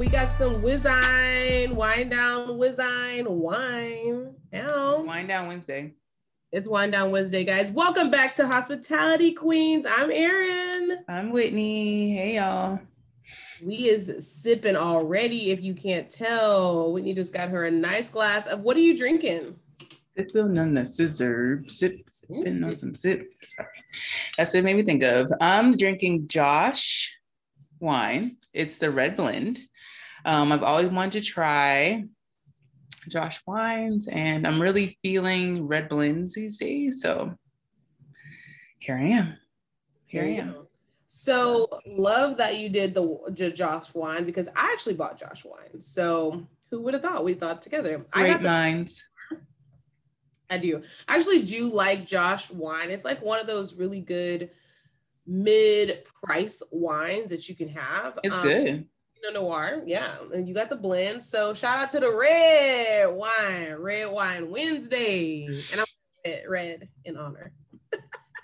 We got some Wizzine, Wine Down Wizzine, wine. Now, Wind down Wednesday. it's Wine Down Wednesday, guys. Welcome back to Hospitality Queens. I'm Erin. I'm Whitney. Hey y'all. We is sipping already, if you can't tell. Whitney just got her a nice glass of what are you drinking? Sipping on the scissor, sip, sipping on mm. some sip. Sorry. That's what it made me think of. I'm drinking Josh wine. It's the red blend. Um, I've always wanted to try Josh wines, and I'm really feeling red blends these days. So here I am. Here I am. go. So love that you did the Josh wine because I actually bought Josh wine. So who would have thought we thought together? I Great got the minds. I do. I actually do like Josh wine. It's like one of those really good mid-price wines that you can have. It's Um, good. Pinot Noir, yeah. And you got the blend. So shout out to the red wine, red wine Wednesday. And I'm red, red in honor.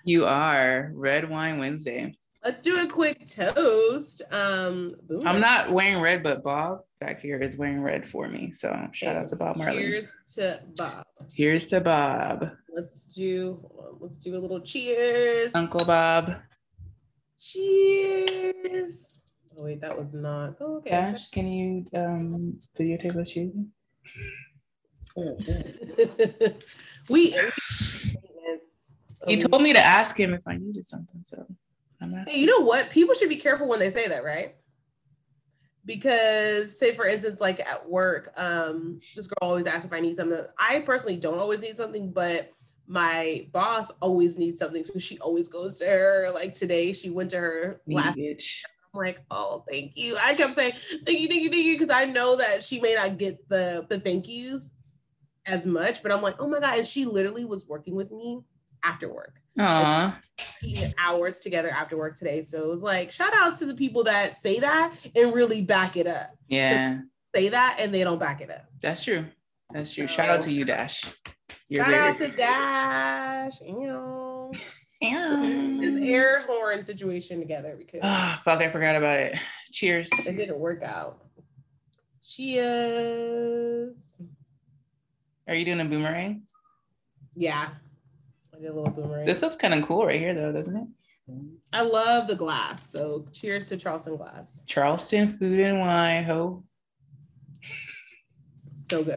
You are Red Wine Wednesday. Let's do a quick toast. Um boom. I'm not wearing red, but Bob back here is wearing red for me. So shout out to Bob Marley. Cheers to Bob. Here's to Bob, Let's do let's do a little cheers. Uncle Bob. Cheers. Oh wait, that was not. Oh, okay. Dash, can you um videotape us cheering? we He told me to ask him if I needed something, so I'm Hey, asking. you know what? People should be careful when they say that, right? Because, say for instance, like at work, um, this girl always asks if I need something. I personally don't always need something, but my boss always needs something, so she always goes to her. Like today, she went to her last. bitch. I'm like, oh, thank you. I kept saying thank you, thank you, thank you, because I know that she may not get the the thank yous as much, but I'm like, oh my god, and she literally was working with me after work Aw, spending hours together after work today. So it was like shout outs to the people that say that and really back it up. yeah, Say that and they don't back it up. that's true. That's true. Shout out to you, Dash. You're shout out to Dash. You know, this air horn situation together because Ah, fuck, I forgot about it. Cheers. it didn't work out. Cheers. Are you doing a boomerang? Yeah. I did a little boomerang. This looks kind of cool right here, though, doesn't it? I love the glass. So cheers to Charleston glass. Charleston Food and Wine, ho. So good.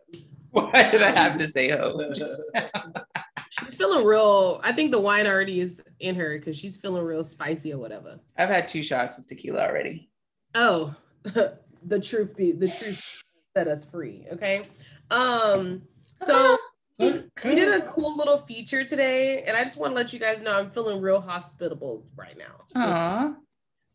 Why did I have to say ho? She's feeling real. I think the wine already is in her because she's feeling real spicy or whatever. I've had two shots of tequila already. Oh, the truth be the truth set us free. Okay. Um, so we, we did a cool little feature today, and I just want to let you guys know I'm feeling real hospitable right now. Aw.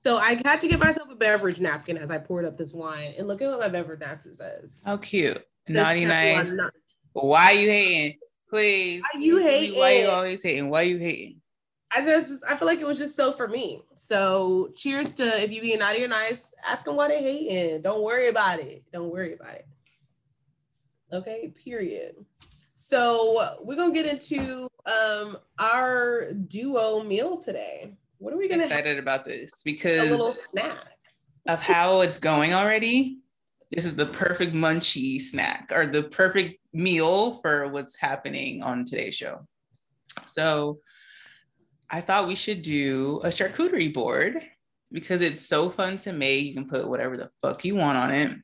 So I had to get myself a beverage napkin as I poured up this wine, and look at what my beverage napkin says. How cute. Says Naughty Chef nice. One, not- Why you hating? Please. Why you please, Why you hating? always hating? Why you hating? I just, just I feel like it was just so for me. So cheers to if you being naughty or nice, ask them why they hating. Don't worry about it. Don't worry about it. Okay, period. So we're gonna get into um our duo meal today. What are we gonna have? excited about this because A little snack. of how it's going already. This is the perfect munchie snack or the perfect meal for what's happening on today's show. So I thought we should do a charcuterie board because it's so fun to make. You can put whatever the fuck you want on it.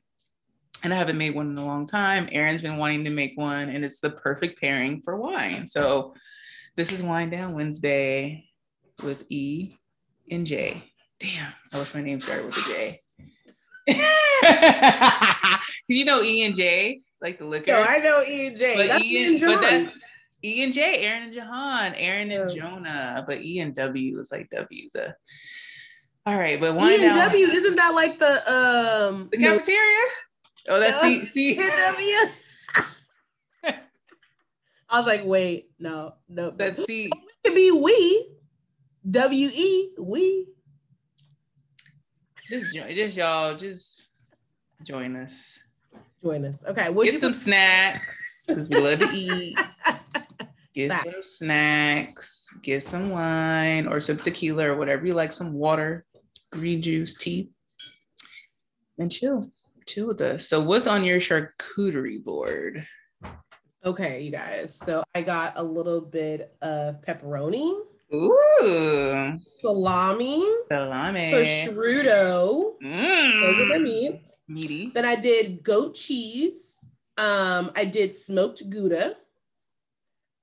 And I haven't made one in a long time. Aaron's been wanting to make one, and it's the perfect pairing for wine. So this is Wine Down Wednesday with E and J. Damn, I wish my name started with a J. You know E and J, like the liquor. No, I know E and J. but That's E and, and but that's E and J, Aaron and Jahan, Aaron and Yeah. Jonah. But E and W is like W's. Uh, all right, but one E and W isn't that like the um the no, cafeteria. Oh, that's C C. C. W? I was like, wait, no, no, That's C. it could be we. W E we. Just join, just y'all, just join us. Join us. Okay. Would Get you some put- snacks because we love to eat. Get Facts. some snacks, get some wine or some tequila or whatever you like, some water, green juice, tea, and chill. Tilda, so what's on your charcuterie board? Okay, you guys. So I got a little bit of pepperoni, Ooh, salami, salami. prosciutto. Those are the Mm, meats. meaty. Then I did goat cheese. Um, I did smoked gouda.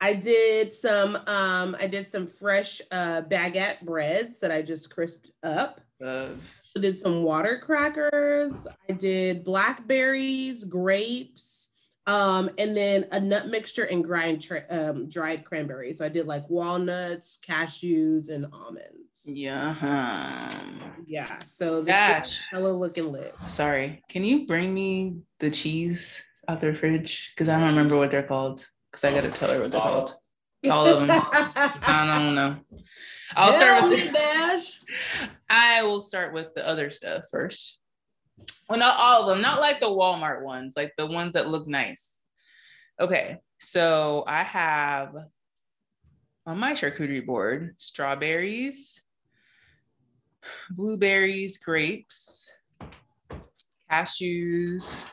I did some um, I did some fresh uh, baguette breads that I just crisped up. Love. I did some water crackers. I did blackberries, grapes, um, and then a nut mixture and grind tra- um, dried cranberries. So I did like walnuts, cashews, and almonds. Yeah. Yeah. So is hella looking lit. Sorry. Can you bring me the cheese out their fridge? Because I don't remember what they're called. Because I gotta tell her what they're called. All of them. I don't know. I'll start with Dash. I will start with the other stuff first. Well, not all of them, not like the Walmart ones, like the ones that look nice. Okay, so I have on my charcuterie board strawberries, blueberries, grapes, cashews.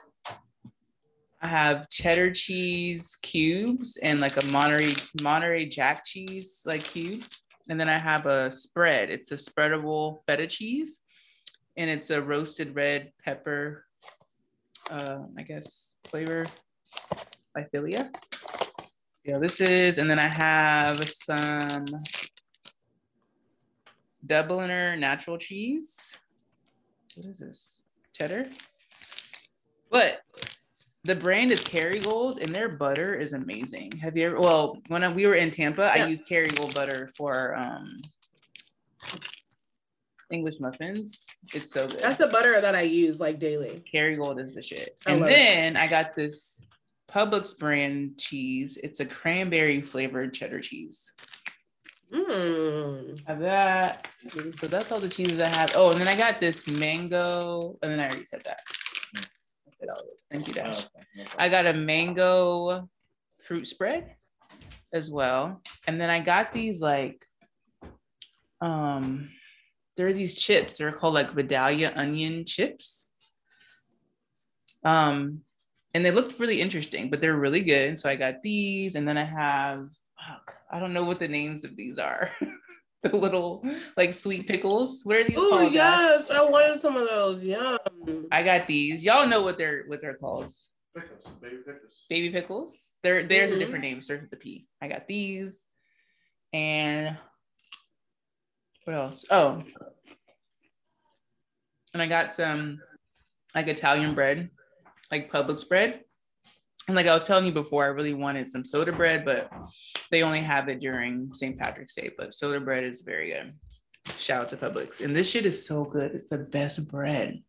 I have cheddar cheese cubes and like a Monterey Monterey Jack cheese like cubes. And then I have a spread. It's a spreadable feta cheese, and it's a roasted red pepper, uh, I guess flavor by Philia. Yeah, this is, and then I have some Dubliner natural cheese. What is this? Cheddar. But the brand is Kerrygold, and their butter is amazing. Have you ever? Well, when we were in Tampa, Yeah. I used Kerrygold butter for um, English muffins. It's so good. That's the butter that I use like daily. Kerrygold is the shit. I And love it. then I got this Publix brand cheese. It's a cranberry flavored cheddar cheese. Mm. Have that. So that's all the cheeses I have. Oh, and then I got this mango. And then I already said that. I said all those. Thank you, Dash. I got a mango fruit spread as well. And then I got these like um there are these chips. They're called like Vidalia onion chips. Um and they looked really interesting, but they're really good. So I got these and then I have fuck, I don't know what the names of these are. the little like sweet pickles. What are these Oh called? Dash? yes, I wanted some of those. Yum. I got these. Y'all know what they're what they're called. Pickles, baby pickles. baby pickles. There, there's Mhm. a different name. Starts with the P. I got these, and what else? Oh, and I got some like Italian bread, like Publix bread. And like I was telling you before, I really wanted some soda bread, but they only have it during St. Patrick's Day. But soda bread is very good. Shout out to Publix. And this shit is so good. It's the best bread.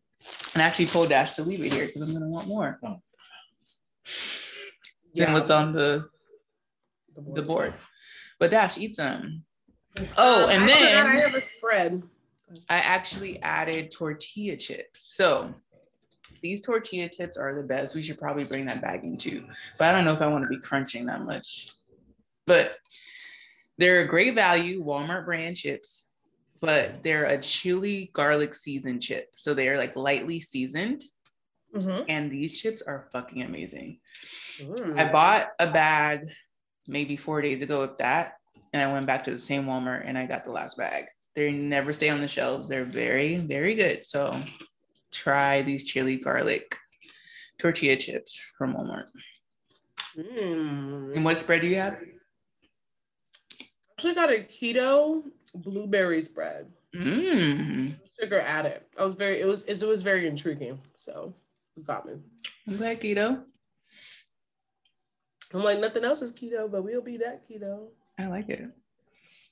And I actually told Dash to leave it here because I'm gonna want more oh. than what's on the the board. But Dash, eat some. Oh, Um, and I forgot I have a spread. I actually added tortilla chips. So these tortilla chips are the best. We should probably bring that back into, but I don't know if I want to be crunching that much. But they're a great value, Walmart brand chips, but they're a chili garlic seasoned chip. So they are like lightly seasoned, Mhm. and these chips are fucking amazing. Mm. I bought a bag maybe four days ago with that, and I went back to the same Walmart and I got the last bag. They never stay on the shelves. They're very, very good. So try these chili garlic tortilla chips from Walmart. Mm. And what spread do you have? I actually got a keto blueberry spread. Mmm. Sugar added. I was very. It was. It was very intriguing. So it got me. I'm glad keto. I'm like nothing else is keto, but we'll be that keto. I like it.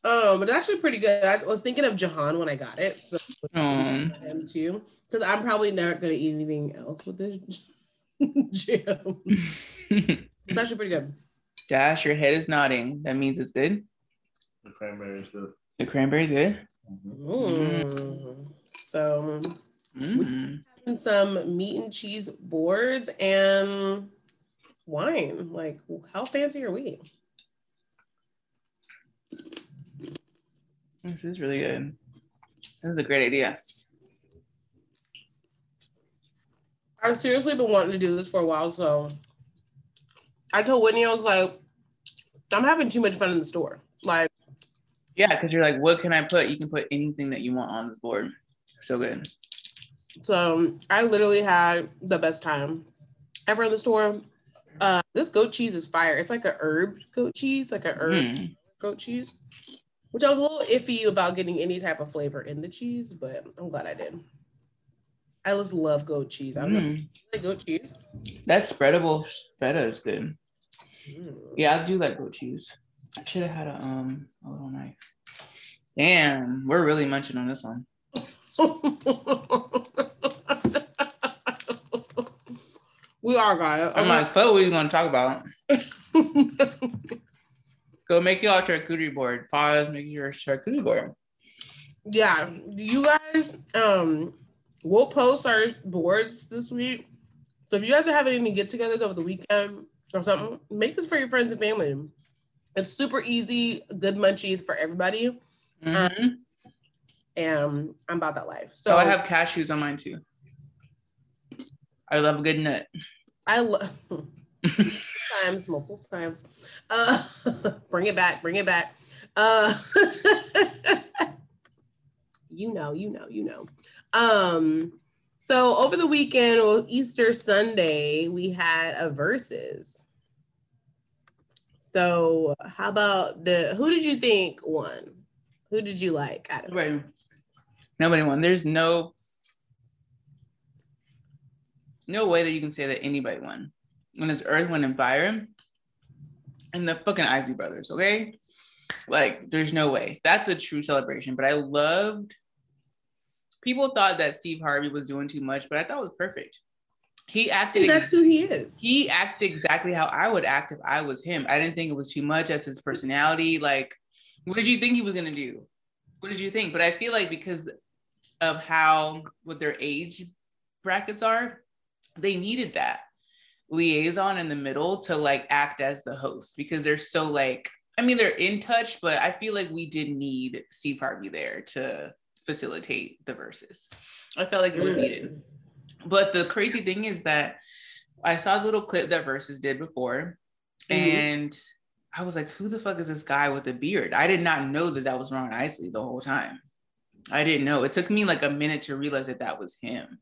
Oh, but it's actually pretty good. I was thinking of Jahan when I got it. So Um, him too, because I'm probably not gonna eat anything else with this jam. It's actually pretty good. Dash, your head is nodding. That means it's good. The cranberries good. The cranberry's good. Mm. So Mm. and some meat and cheese boards and wine. Like, how fancy are we? This is really good. This is a great idea. I've seriously been wanting to do this for a while, so I told Whitney I was like, I'm having too much fun in the store. Like, Yeah, because you're like, what can I put? You can put anything that you want on this board. So good. so I literally had the best time ever in the store. Uh, this goat cheese is fire. It's like a herb goat cheese, like a herb Mm. goat cheese, which I was a little iffy about getting any type of flavor in the cheese, but I'm glad I did. I just love goat cheese. I love Mm. goat cheese. That spreadable feta is good. Mm. Yeah, I do like goat cheese. I should have had a um a little knife. Damn, we're really munching on this one. we are, guys. I'm like, what are you gonna talk about? Go make your charcuterie board. Pause, make your charcuterie board. yeah, you guys, um, we'll post our boards this week. So if you guys are having any get-togethers over the weekend or something, make this for your friends and family. It's super easy, good munchies for everybody, Mm-hmm. and I'm about that life. So So I have cashews on mine too. I love a good nut. I love times, multiple times. Uh, bring it back, bring it back. Uh, you know, you know, you know. Um, so over the weekend, or Easter Sunday, we had a Verzuz. So how about the who did you think won? Who did you like out of? Nobody, nobody won. There's no no way that you can say that anybody won when it's Earth, Wind, and Fire and the fucking Isley Brothers. Okay, like there's no way. That's a true celebration. But I loved. People thought that Steve Harvey was doing too much, but I thought it was perfect. He acted. That's who he is. he acted exactly how I would act if I was him. I didn't think it was too much as his personality. Like, what did you think he was gonna do? What did you think? But I feel like because of how what their age brackets are, they needed that liaison in the middle to like act as the host because they're so like I mean they're in touch, but I feel like we did need Steve Harvey there to facilitate the Verzuz. I felt like it was needed. But the crazy thing is that I saw the little clip that Verzuz did before, Mhm. and I was like, "Who the fuck is this guy with a beard?" I did not know that that was Ron Isley the whole time. I didn't know. It took me like a minute to realize that that was him.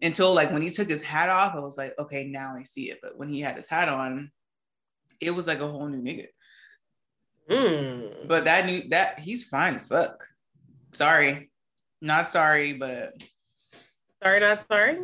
Until like when he took his hat off, I was like, "Okay, now I see it." But when he had his hat on, it was like a whole new nigga. Mm. But that new that he's fine as fuck. Sorry, not sorry, but Sorry, not sorry.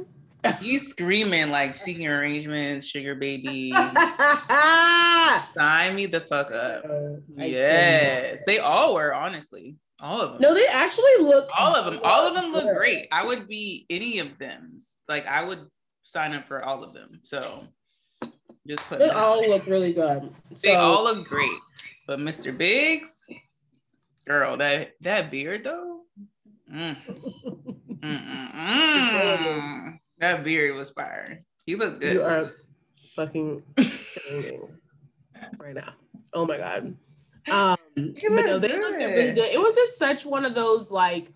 he's screaming like seeking arrangements, sugar baby. Sign me the fuck up. cannot. Yes, they all were honestly, all of them. No, they actually look. all of them, all of them look good. great. I would be any of them. Like I would sign up for all of them. So just put. They all there. look really good. They So- all look great, but Mr. Biggs, girl, that that beard though. Mm, mm. That beard was fire. He looked good. You are fucking right now. Oh my god. Um, He but no, they looked really good. good. It was just such one of those like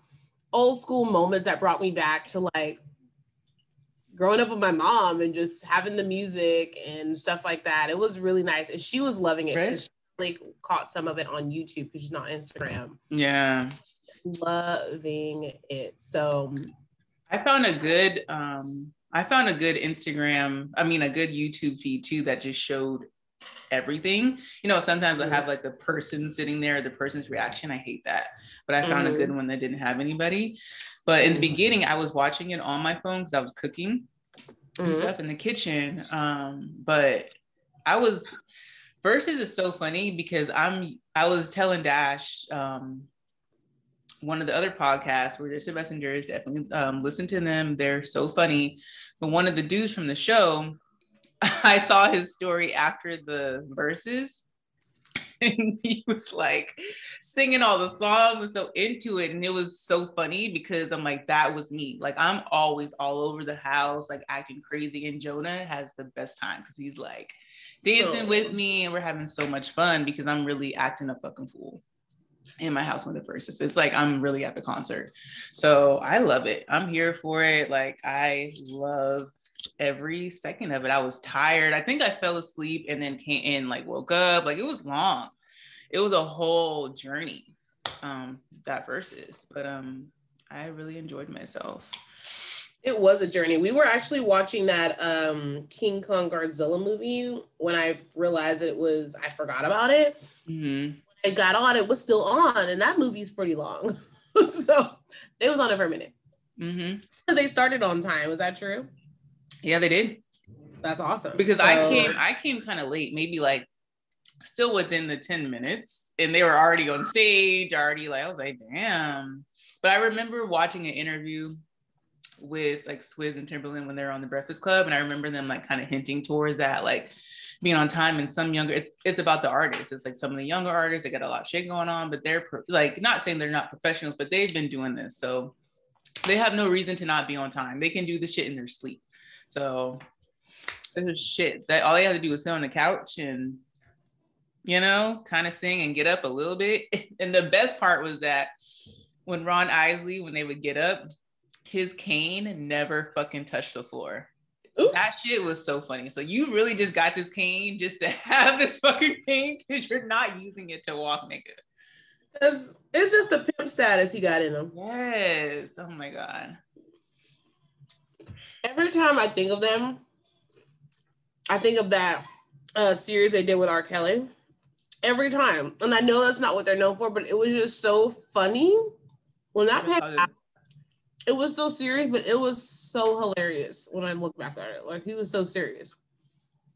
old school moments that brought me back to like growing up with my mom and just having the music and stuff like that. It was really nice, and she was loving it. So she like caught some of it on YouTube because she's not Instagram. Yeah. Loving it. So I found a good um I found a good Instagram, I mean a good YouTube feed too that just showed everything. You know, sometimes I have like the person sitting there, the person's reaction. I hate that. But I found a good one that didn't have anybody. But in the Mhm. beginning, I was watching it on my phone because I was cooking and mhm. stuff in the kitchen. Um, but I was Verzuz is so funny because I'm I was telling Dash um one of the other podcasts where there's a messengers definitely um, listen to them they're so funny but one of the dudes from the show i saw his story after the Verzuz and he was like singing all the songs and so into it and it was so funny because i'm like that was me like i'm always all over the house like acting crazy and jonah has the best time because he's like dancing Oh. with me and we're having so much fun because i'm really acting a fucking fool in my house when the is. It's like I'm really at the concert. So I love it. I'm here for it. Like I love every second of it. I was tired. I think I fell asleep and then came in, like woke up. Like it was long. It was a whole journey. Um, that Verzuz, but um, I really enjoyed myself. It was a journey. We were actually watching that um King Kong Godzilla movie when I realized it was I forgot about it. Mm-hmm. I got on, it was still on, and that movie's pretty long. so it was on it for a minute. Mm-hmm. They started on time. Is that true? Yeah, they did. That's awesome. Because I came, I came kind of late, maybe like still within the 10 minutes, and they were already on stage, already like, I was like, damn. But I remember watching an interview with like Swizz and Timbaland when they were on the Breakfast Club, and I remember them like kind of hinting towards that, like being on time. And some younger, it's it's about the artists. It's like some of the younger artists, they got a lot of shit going on, but they're pro- like not saying they're not professionals, but they've been doing this, so they have no reason to not be on time. They can do the shit in their sleep. So this is shit. That all they have to do is sit on the couch and you know kind of sing and get up a little bit. And the best part was that when ron isley when they would get up his cane never fucking touched the floor. Ooh. that shit was so funny. So you really just got this cane just to have this fucking cane because you're not using it to walk nigga. It's, it's just the pimp status he got in him. yes. Oh my god Every time I think of them, I think of that uh, series they did with R. Kelly. Every time, and I know that's not what they're known for, but it was just so funny when that happened. It was so serious, but it was so hilarious when I look back at it. Like he was so serious.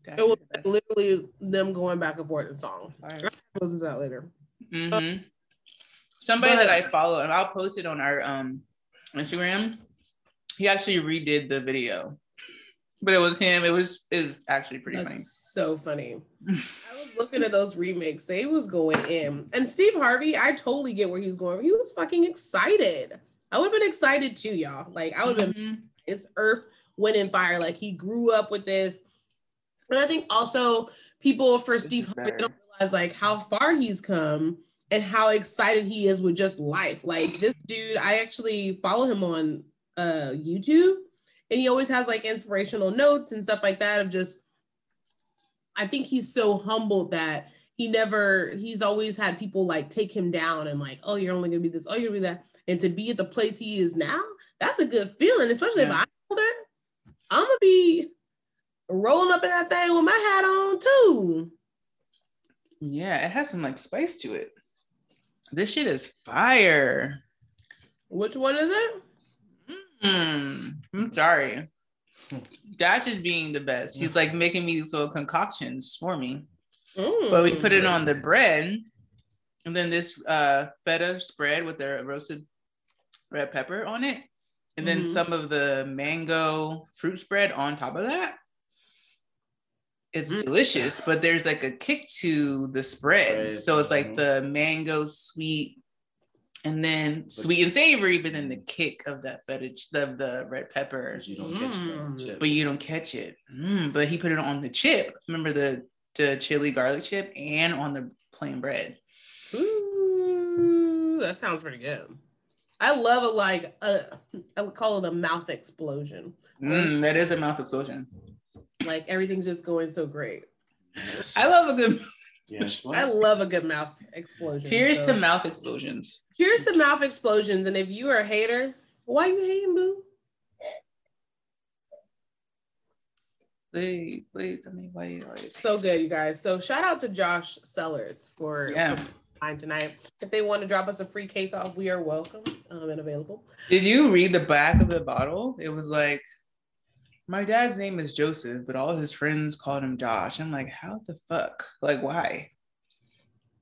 It was like, literally them going back and forth in song. I'll listen to that later. hmm Somebody But- that I follow, and I'll post it on our um Instagram. He actually redid the video, but it was him. It was it was actually pretty That's funny. so funny. I was looking at those remakes. They was going in. And Steve Harvey, I totally get where he was going. He was fucking excited. I would have been excited too, y'all. Like I would have been Mhm. it's earth, wind, and fire. Like he grew up with this. And I think also people for This Steve is Harvey don't realize like how far he's come and how excited he is with just life. Like this dude, I actually follow him on uh YouTube and he always has like inspirational notes and stuff like that of just I think he's so humbled that he never he's always had people like take him down and like, oh, you're only gonna be this, oh, you're gonna be that. And to be at the place he is now, that's a good feeling, especially if I'm older. I'm gonna be rolling up in that thing with my hat on too. Yeah, it has some like spice to it. This shit is fire. Which one is it? Mm, I'm sorry. Dash is being the best. He's like making me these little concoctions for me. But we put it on the bread, and then this uh, feta spread with the roasted red pepper on it, and then Mhm. some of the mango fruit spread on top of that. It's Mm. delicious, but there's like a kick to the spread. Spread, So it's like mhm. the mango sweet, and then sweet and savory, but then the kick of that feta, ch- of the red pepper you don't catch Mm. that chip. but you don't catch it. Mm, but he put it on the chip. Remember the the chili garlic chip and on the plain bread. Ooh, that sounds pretty good. I love it like a, I would call it a mouth explosion. Mm, that is a mouth explosion. Like everything's just going so great. I love a good Yes, I love a good mouth explosion. cheers so- to mouth explosions. cheers to mouth explosions. And if you are a hater, why you hating, boo? Please, please tell me why you always So good, you guys. So shout out to Josh Cellars for Yeah. tonight. If they want to drop us a free case off, we are welcome um, and available. Did you read the back of the bottle? It was like, my dad's name is Joseph, but all his friends called him Josh. I'm like, how the fuck? Like, why?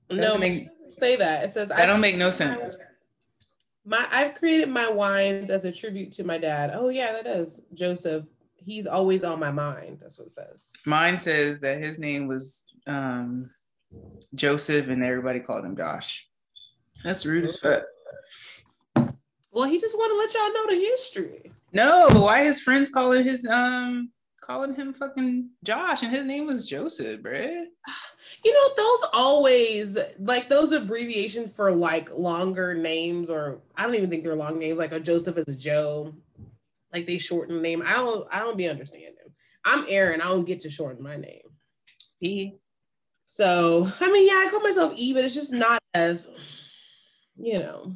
That No, make, say that. It says that don't make no sense. My I've created my wines as a tribute to my dad. Oh yeah, that does. Joseph. He's always on my mind. That's what it says. Mine says that his name was um, Joseph, and everybody called him Josh. That's rude as fuck. Well, he just want to let y'all know the history. No, why his friends calling his um calling him fucking Josh, and his name was Joseph, bruh. You know, those always like those abbreviations for like longer names, or I don't even think they're long names. Like a Joseph is a Joe. Like they shorten the name. I don't. I don't be understanding. I'm Aaron. I don't get to shorten my name. E. So I mean, yeah, I call myself E, but it's just not as, you know.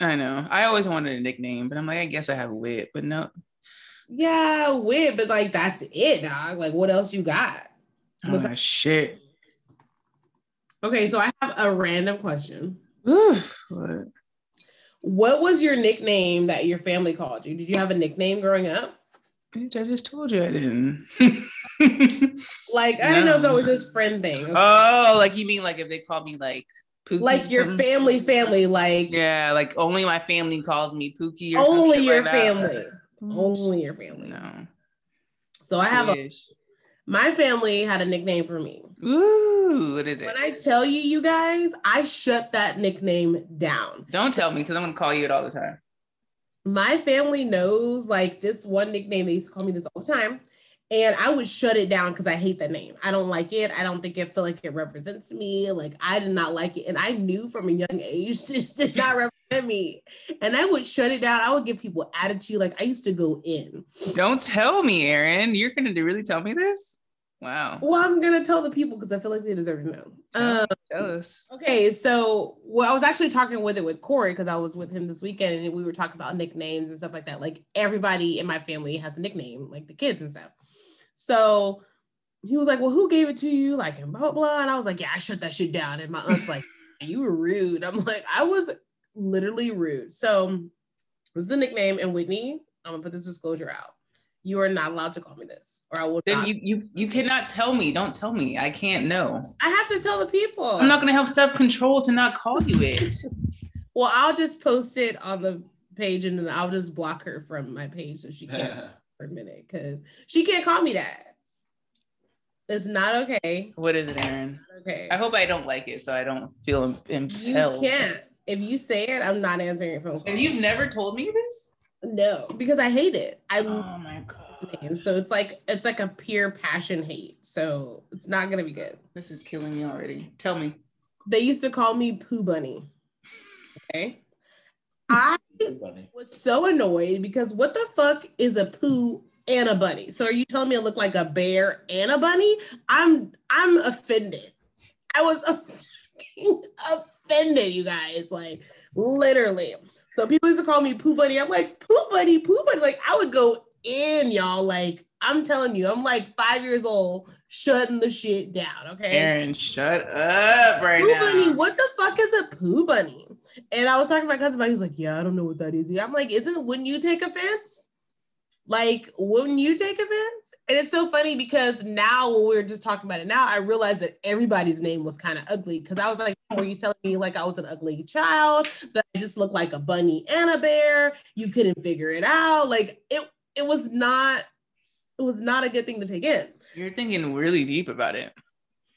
I know. I always wanted a nickname, but I'm like, I guess I have wit, but no. Yeah, wit, but like that's it, dog. Like, what else you got? Oh, that ah, shit. Okay, so I have a random question. Oof, what? What was your nickname that your family called you? Did you have a nickname growing up? Bitch, I just told you I didn't. like, I don't know if that was just friend thing. Okay. Oh, like you mean like if they called me like Pookie like your something? family, family, like Yeah, like only my family calls me Pookie or only your like family. Mm-hmm. Only your family. No. So I have a, my family had a nickname for me. Ooh, what is it? When I tell you, you guys, I shut that nickname down. Don't tell me because I'm gonna call you it all the time. My family knows like this one nickname. They used to call me this all the time. And I would shut it down because I hate that name. I don't like it. I don't think it feel like it represents me. Like I did not like it. And I knew from a young age this did not represent me. And I would shut it down. I would give people attitude. Like I used to go in. Don't tell me, Aaron. You're gonna really tell me this? Wow. Well, I'm gonna tell the people because I feel like they deserve to know. Um, Tell us. Okay, so well, I was actually talking with it with Corey because I was with him this weekend and we were talking about nicknames and stuff like that. Like everybody in my family has a nickname, like the kids and stuff. So he was like, Well, who gave it to you? Like, and blah, blah, blah. And I was like, Yeah, I shut that shit down. And my aunt's like, You were rude. I'm like, I was literally rude. So this is the nickname. And Whitney, I'm gonna put this disclosure out. You are not allowed to call me this, or I will Then not. you you you cannot tell me. Don't tell me. I can't know. I have to tell the people. I'm not gonna have self control to not call you it. Well, I'll just post it on the page and then I'll just block her from my page so she can't for a minute because she can't call me that. It's not okay. What is it, Aaron? Okay. I hope I don't like it, so I don't feel You can't. If you say it, I'm not answering your phone call. And you've never told me this? No, because I hate it. I Oh my god. name. So it's like it's like a pure passion hate. So it's not gonna be good. This is killing me already. Tell me. They used to call me Pooh Bunny. Okay. I was so annoyed because what the fuck is a poo and a bunny? So are you telling me I look like a bear and a bunny? I'm I'm offended. I was fucking offended, you guys. Like literally. So people used to call me poo bunny. I'm like poo bunny, poo bunny. Like I would go in, y'all. Like I'm telling you, I'm like five years old, shutting the shit down. Okay. Aaron, shut up right Pooh now. bunny, what the fuck is a poo bunny? And I was talking to my cousin about. He was like, Yeah, I don't know what that is. I'm like, Isn't wouldn't you take offense? Like, wouldn't you take offense? And it's so funny because now when we were just talking about it now, I realized that everybody's name was kind of ugly. Cause I was like, Were you telling me like I was an ugly child? That I just looked like a bunny and a bear? You couldn't figure it out. Like it it was not it was not a good thing to take in. You're thinking really deep about it.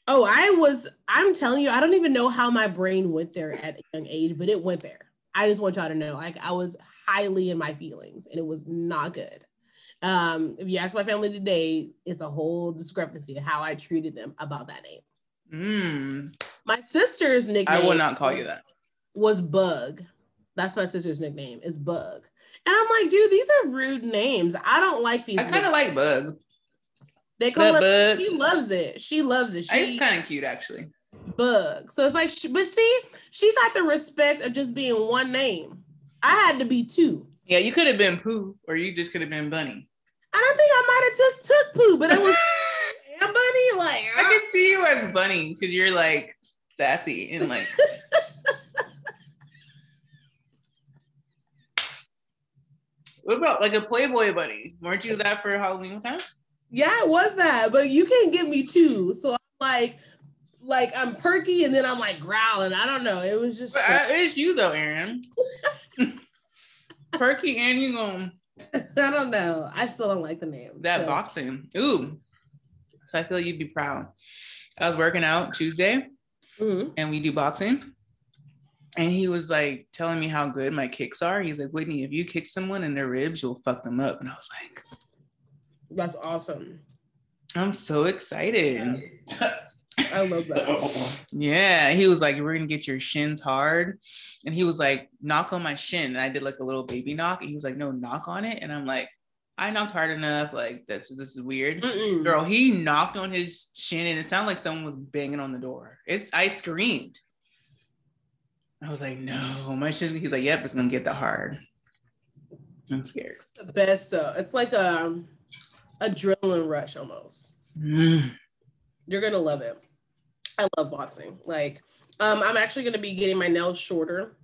Oh, I was, I'm telling you, I don't even know how my brain went there at a young age, but it went there. I just want y'all to know, like, I was highly in my feelings and it was not good. Um, if you ask my family today, it's a whole discrepancy of how I treated them about that name. Mm, My sister's nickname I will not call was, you that. was Bug. That's my sister's nickname, is Bug. And I'm like, dude, these are rude names. I don't like these. I kind of like Bug. They call her. Bug. She loves it. She loves it. She, It's kind of cute, actually. bug. So it's like, she, but see, she got the respect of just being one name. I had to be two. Yeah, you could have been Pooh, or you just could have been Bunny. I don't think I might have just took poo, but it was and bunny. Like I uh. can see you as Bunny because you're like sassy and like. what about like a Playboy Bunny? Weren't you that for Halloween time? Yeah, it was that. But you can't give me two. So I'm like, like I'm perky and then I'm like growling. I don't know. It was just But I, it's you though, Aaron. Perky and you going I don't know. I still don't like the name. that So- boxing. Ooh. So I feel you'd be proud. I was working out Tuesday Mhm. and we do boxing. And he was like telling me how good my kicks are. He's like, Whitney, if you kick someone in their ribs, you'll fuck them up. And I was like, That's awesome. I'm so excited. I love that. Yeah. He was like, We're gonna get your shins hard. And he was like, knock on my shin. And I did like a little baby knock. And he was like, No, knock on it. And I'm like, I knocked hard enough. Like this, this is weird. Mm-mm. Girl, he knocked on his chin and it sounded like someone was banging on the door. It's I screamed. I was like, no, my shin." he's like, yep, it's gonna get that hard. I'm scared. the best. Uh, it's like a adrenaline rush almost. Mm. You're gonna love it. I love boxing. Like, um, I'm actually gonna be getting my nails shorter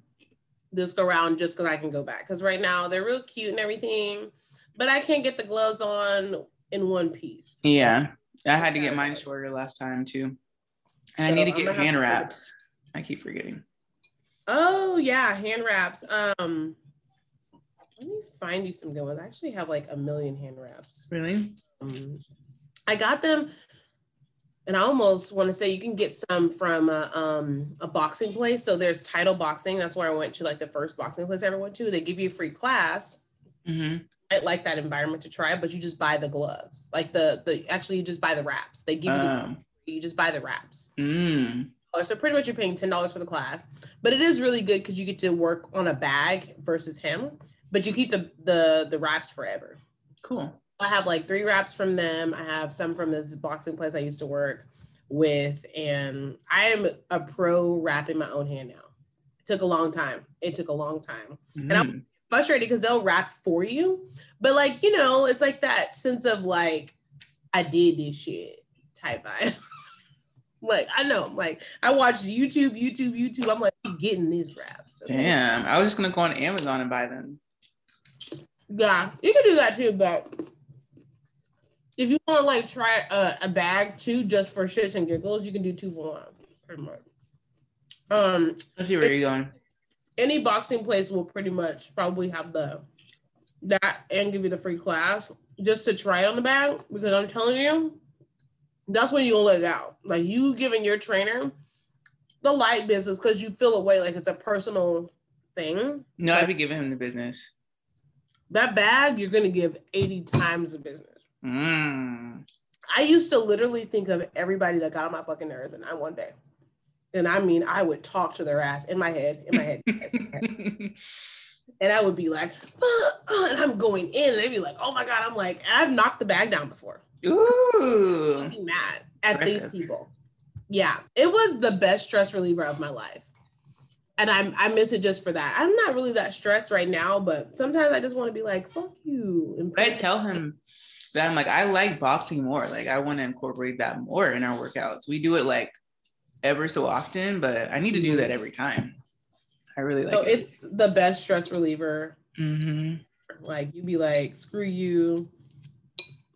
this go around just because I can go back. Because right now they're real cute and everything, but I can't get the gloves on in one piece. Yeah. I had to get mine shorter last time too. And I need to get hand to wraps. I keep forgetting. Oh yeah, hand wraps. Um, let me find you some good ones. I actually have like a million hand wraps. Really? Um, I got them, and I almost want to say you can get some from a, um, a boxing place. So there's Title Boxing. That's where I went to, like the first boxing place I ever went to. They give you a free class. hmm I like that environment to try, but you just buy the gloves. Like the the actually you just buy the wraps. They give you the, Um, you just buy the wraps. mm. So pretty much you're paying ten dollars for the class, but it is really good because you get to work on a bag versus him, but you keep the the the wraps forever. Cool. I have like three wraps from them. I have some from this boxing place I used to work with, and I am a pro wrapping my own hand now. It took a long time. It took a long time. And I'm- Mm. Frustrated because they'll wrap for you, but like you know, it's like that sense of like I did this shit type vibe. like I know, like I watched YouTube, YouTube, YouTube. I'm like getting these wraps. okay? Damn. I was just gonna go on Amazon and buy them. Yeah, you can do that too, but if you want to like try a, a bag too, just for shits and giggles, you can do two for one, pretty much. Um, Let's see where you're going. any boxing place will pretty much probably have the that and give you the free class just to try it on the bag because I'm telling you, that's when you'll let it out. Like you giving your trainer the light business because you feel away like it's a personal thing. No, I'd be giving him the business. That bag you're gonna give 80 times the business. Mm. I used to literally think of everybody that got on my fucking nerves, and I one day, and I mean, I would talk to their ass in my head, in my head, in my head. and I would be like, "Uh, uh," and I'm going in, and they'd be like, oh my god, I'm like, I've knocked the bag down before. Ooh. Mad at these people. Yeah, it was the best stress reliever of my life. And I, I miss it just for that. I'm not really that stressed right now, but sometimes I just want to be like, fuck you. and But I tell him that I'm like, I like boxing more. Like I want to incorporate that more in our workouts. We do it like ever so often, but I need to do that every time. I really like So it. it's the best stress reliever hmm Like you'd be like, screw you,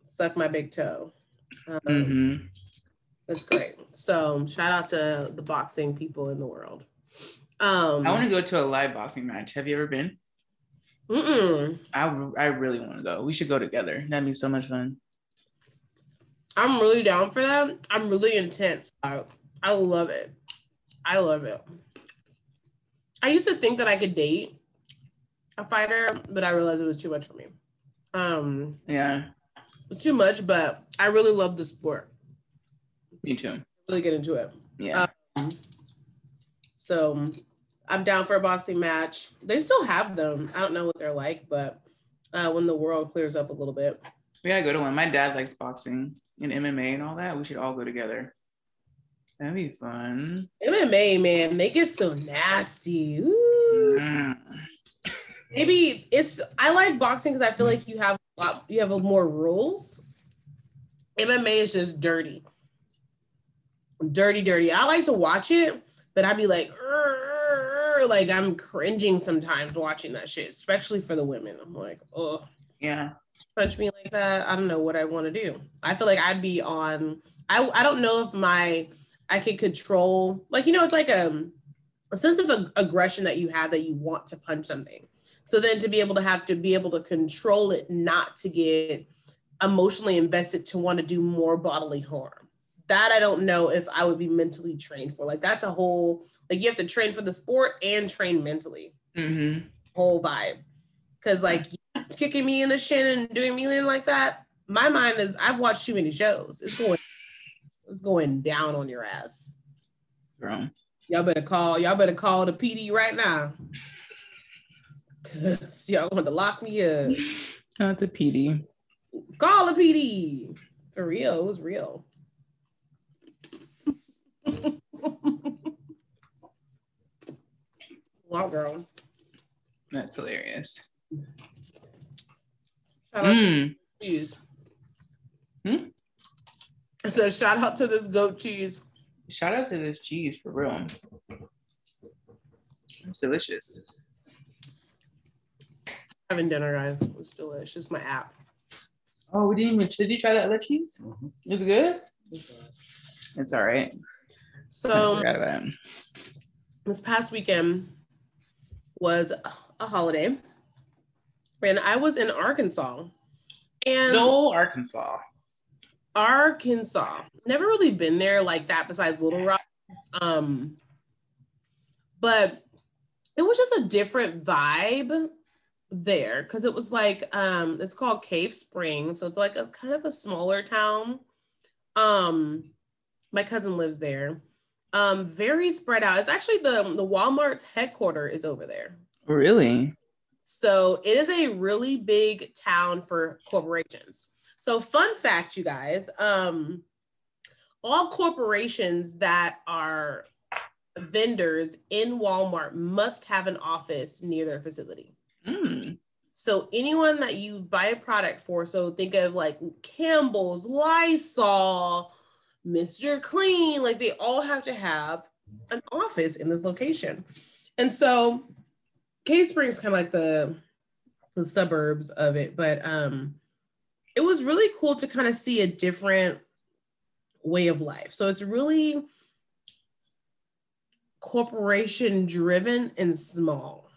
suck my big toe. Um, hmm It's great. So shout out to the boxing people in the world. Um, I want to go to a live boxing match. Have you ever been? mm-mm. I, I really want to go. We should go together. That'd be so much fun. I'm really down for that. I'm really intense. I, I love it. I love it. I used to think that I could date a fighter, but I realized it was too much for me. Um, Yeah, it's too much, but I really love the sport. me too. Really get into it. Yeah. So I'm down for a boxing match. They still have them. I don't know what they're like, but uh, when the world clears up a little bit, we gotta go to one. My dad likes boxing and MMA and all that. We should all go together. That'd be fun. MMA man, they get so nasty. Ooh. Mm. Maybe it's. I like boxing because I feel like you have a lot, you have a more rules. MMA is just dirty, dirty, dirty. I like to watch it, but I'd be like, like I'm cringing sometimes watching that shit, especially for the women. I'm like, oh. Yeah. punch me like that, I don't know what I want to do. I feel like I'd be on. I I don't know if my I could control like you know it's like a a sense of ag- aggression that you have that you want to punch something. So then to be able to have to be able to control it, not to get emotionally invested to want to do more bodily harm. That I don't know if I would be mentally trained for. Like that's a whole like you have to train for the sport and train mentally hmm whole vibe. Cause like kicking me in the shin and doing me like that, my mind is I've watched too many shows. It's going it's going down on your ass. Girl. Y'all better call, y'all better call the PD right now. Cause y'all want to lock me up. Not the PD. Call the PD. For real, it was real. wow, girl. That's hilarious. Shout out to Mm. cheese. Hmm? I said, shout out to this goat cheese. Shout out to this cheese for real. It's delicious. Having dinner, guys. it was delicious. My app. Oh, we didn't even. Did you try that other cheese? Mhm. It's good. It's all right. So forgot about it. this past weekend was a holiday, and I was in Arkansas. And No, Arkansas. Arkansas. Never really been there like that besides Little Rock. Um, but it was just a different vibe there because it was like um it's called Cave Spring. So it's like a kind of a smaller town. Um, my cousin lives there. Um, very spread out. It's actually the the Walmart's headquarter is over there. Really? So it is a really big town for corporations. So fun fact, you guys, um, all corporations that are vendors in Walmart must have an office near their facility. Mm. So anyone that you buy a product for, so think of like Campbell's, Lysol, Mr. Clean, like they all have to have an office in this location. And so Cave Springs kind of like the the suburbs of it, but um it was really cool to kind of see a different way of life. So it's really corporation driven and small.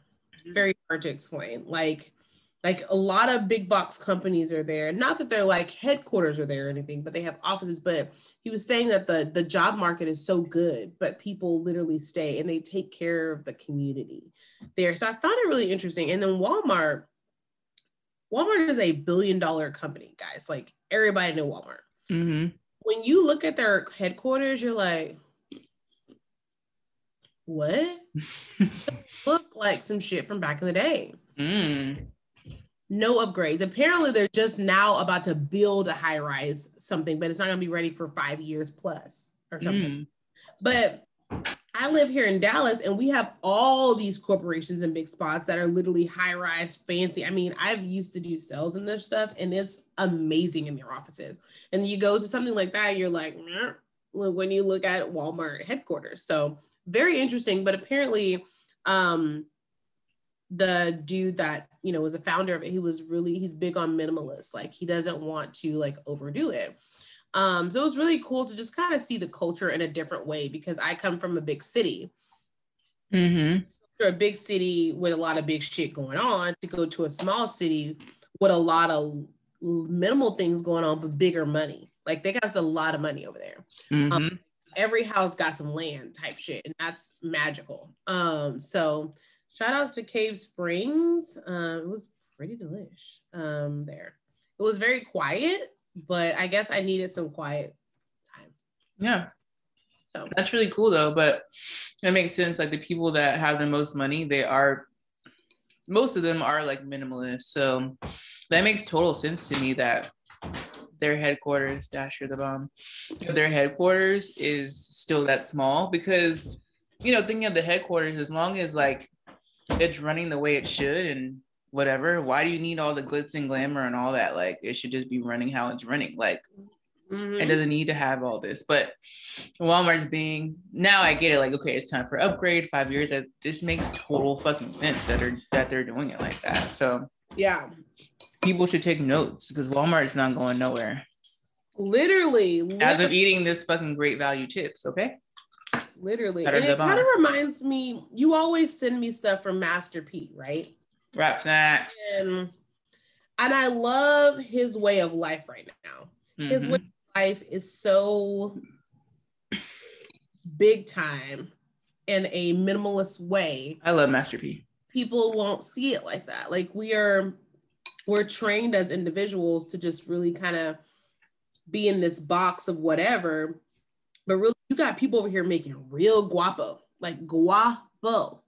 Very hard to explain. Like like a lot of big box companies are there. Not that they're like headquarters are there or anything, but they have offices. But he was saying that the the job market is so good, but people literally stay and they take care of the community there. So I found it really interesting. And then Walmart, Walmart is a billion dollar company, guys. Like everybody know Walmart. hmm When you look at their headquarters, you're like, what? look like some shit from back in the day. Mm. No upgrades. Apparently, they're just now about to build a high rise something, but it's not going to be ready for five years plus or something. Mm. But I live here in Dallas and we have all these corporations and big spots that are literally high rise, fancy. I mean, I've used to do sales and this stuff and it's amazing in their offices. And you go to something like that, you're like, "Meh," when you look at Walmart headquarters. So very interesting. But apparently, um, the dude that you know was a founder of it, he was really he's big on minimalist. Like he doesn't want to like overdo it. Um, so it was really cool to just kind of see the culture in a different way because I come from a big city. mm-hmm. To a big city with a lot of big shit going on to go to a small city with a lot of minimal things going on but bigger money. Like they got a lot of money over there. hmm Every house got some land type shit, and that's magical. Um, so shout outs to Cave Springs. Um, it was pretty delish um there. It was very quiet, but I guess I needed some quiet time. Yeah. So That's really cool though, but it makes sense. Like the people that have the most money, they are most of them are like minimalist. So that makes total sense to me that their headquarters, Dasher the bomb, their headquarters is still that small because you know, thinking of the headquarters, as long as like it's running the way it should and whatever, why do you need all the glitz and glamour and all that? Like it should just be running how it's running. Like mhm. it doesn't need to have all this. But walmart's being now i get it. Like okay it's time for upgrade. Five years that just makes total fucking sense that are that they're doing it like that. So yeah, people should take notes because walmart's not going nowhere. Literally, as literally, of eating this fucking great value chips okay literally. Better and it kind of reminds me. You always send me stuff from Master P, right? Rap Snacks And and I love his way of life right now. His Mhm. way of life is so big time in a minimalist way. i love master p People won't see it like that. Like we are we're trained as individuals to just really kind of be in this box of whatever. But really got people over here making real guapo, like guapo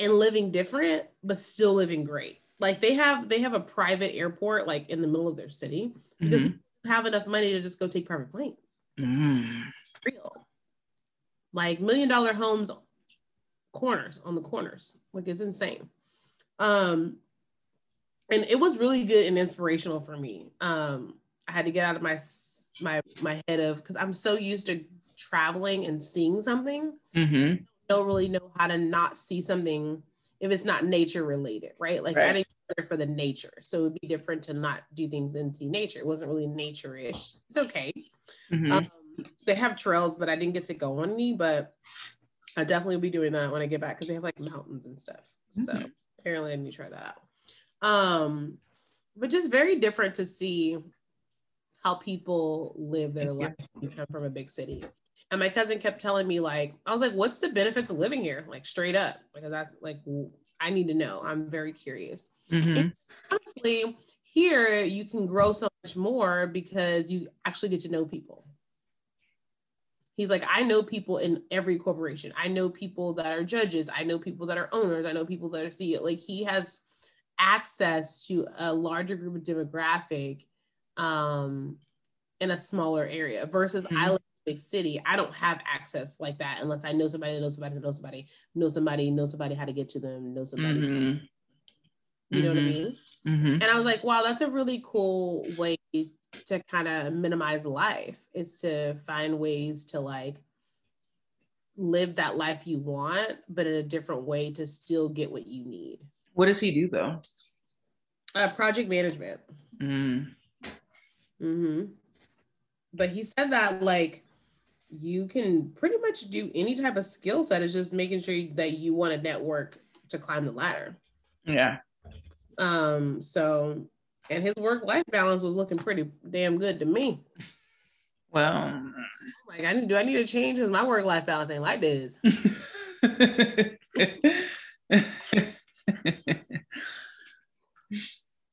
and living different, but still living great. like they have they have a private airport like in the middle of their city because Mhm. you have enough money to just go take private planes. Mm. Real. Like million dollar homes corners on the corners. Like it's insane. Um and it was really good and inspirational for me. Um I had to get out of my my my head of because I'm so used to traveling and seeing something Mhm. don't really know how to not see something if it's not nature related, right? Like I didn't for the nature. So it'd be different to not do things see nature. It wasn't really nature-ish. It's okay. Mhm. Um, they have trails, but I didn't get to go on any, but I definitely will be doing that when I get back because they have like mountains and stuff. So Mhm. apparently I need to try that out. Um, but just very different to see how people live their life you come from a big city. And my cousin kept telling me, like, I was like, what's the benefits of living here? Like straight up. Because that's like I need to know. I'm very curious. Mhm. Honestly, here you can grow so much more because you actually get to know people. He's like, I know people in every corporation. I know people that are judges. I know people that are owners. I know people that are CEO. Like he has access to a larger group of demographic um, in a smaller area versus I Mhm. live big city. I don't have access like that unless I know somebody that knows somebody that knows somebody, know somebody, know somebody how to get to them, know somebody. Mhm. You know what I Mhm. mean? Mhm. And I was like, wow, that's a really cool way to kind of minimize life is to find ways to like live that life you want, but in a different way to still get what you need. What does he do though? Uh, project management. Mm. hmm But he said that like you can pretty much do any type of skill set. It's just making sure that you want to network to climb the ladder. Yeah. Um, so and his work life balance was looking pretty damn good to me. Well. Like I need do I need to change because my work life balance ain't like this.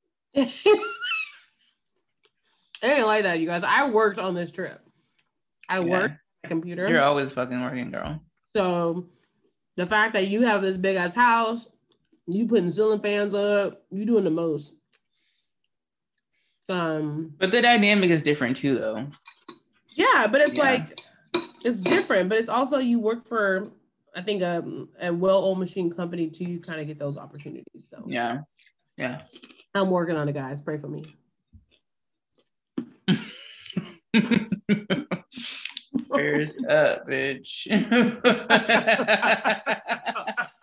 it ain't like that, you guys. I worked on this trip. I Yeah. worked computer. You're always fucking working, girl. So the fact that you have this big ass house, you putting ceiling fans up, you doing the most. Um, But the dynamic is different too, though. yeah, but it's Yeah. like it's different, but it's also you work for I think a, a well-oiled machine company too. You kind of get those opportunities. So Yeah. Yeah. I'm working on it, guys. Pray for me. Prayers up, bitch.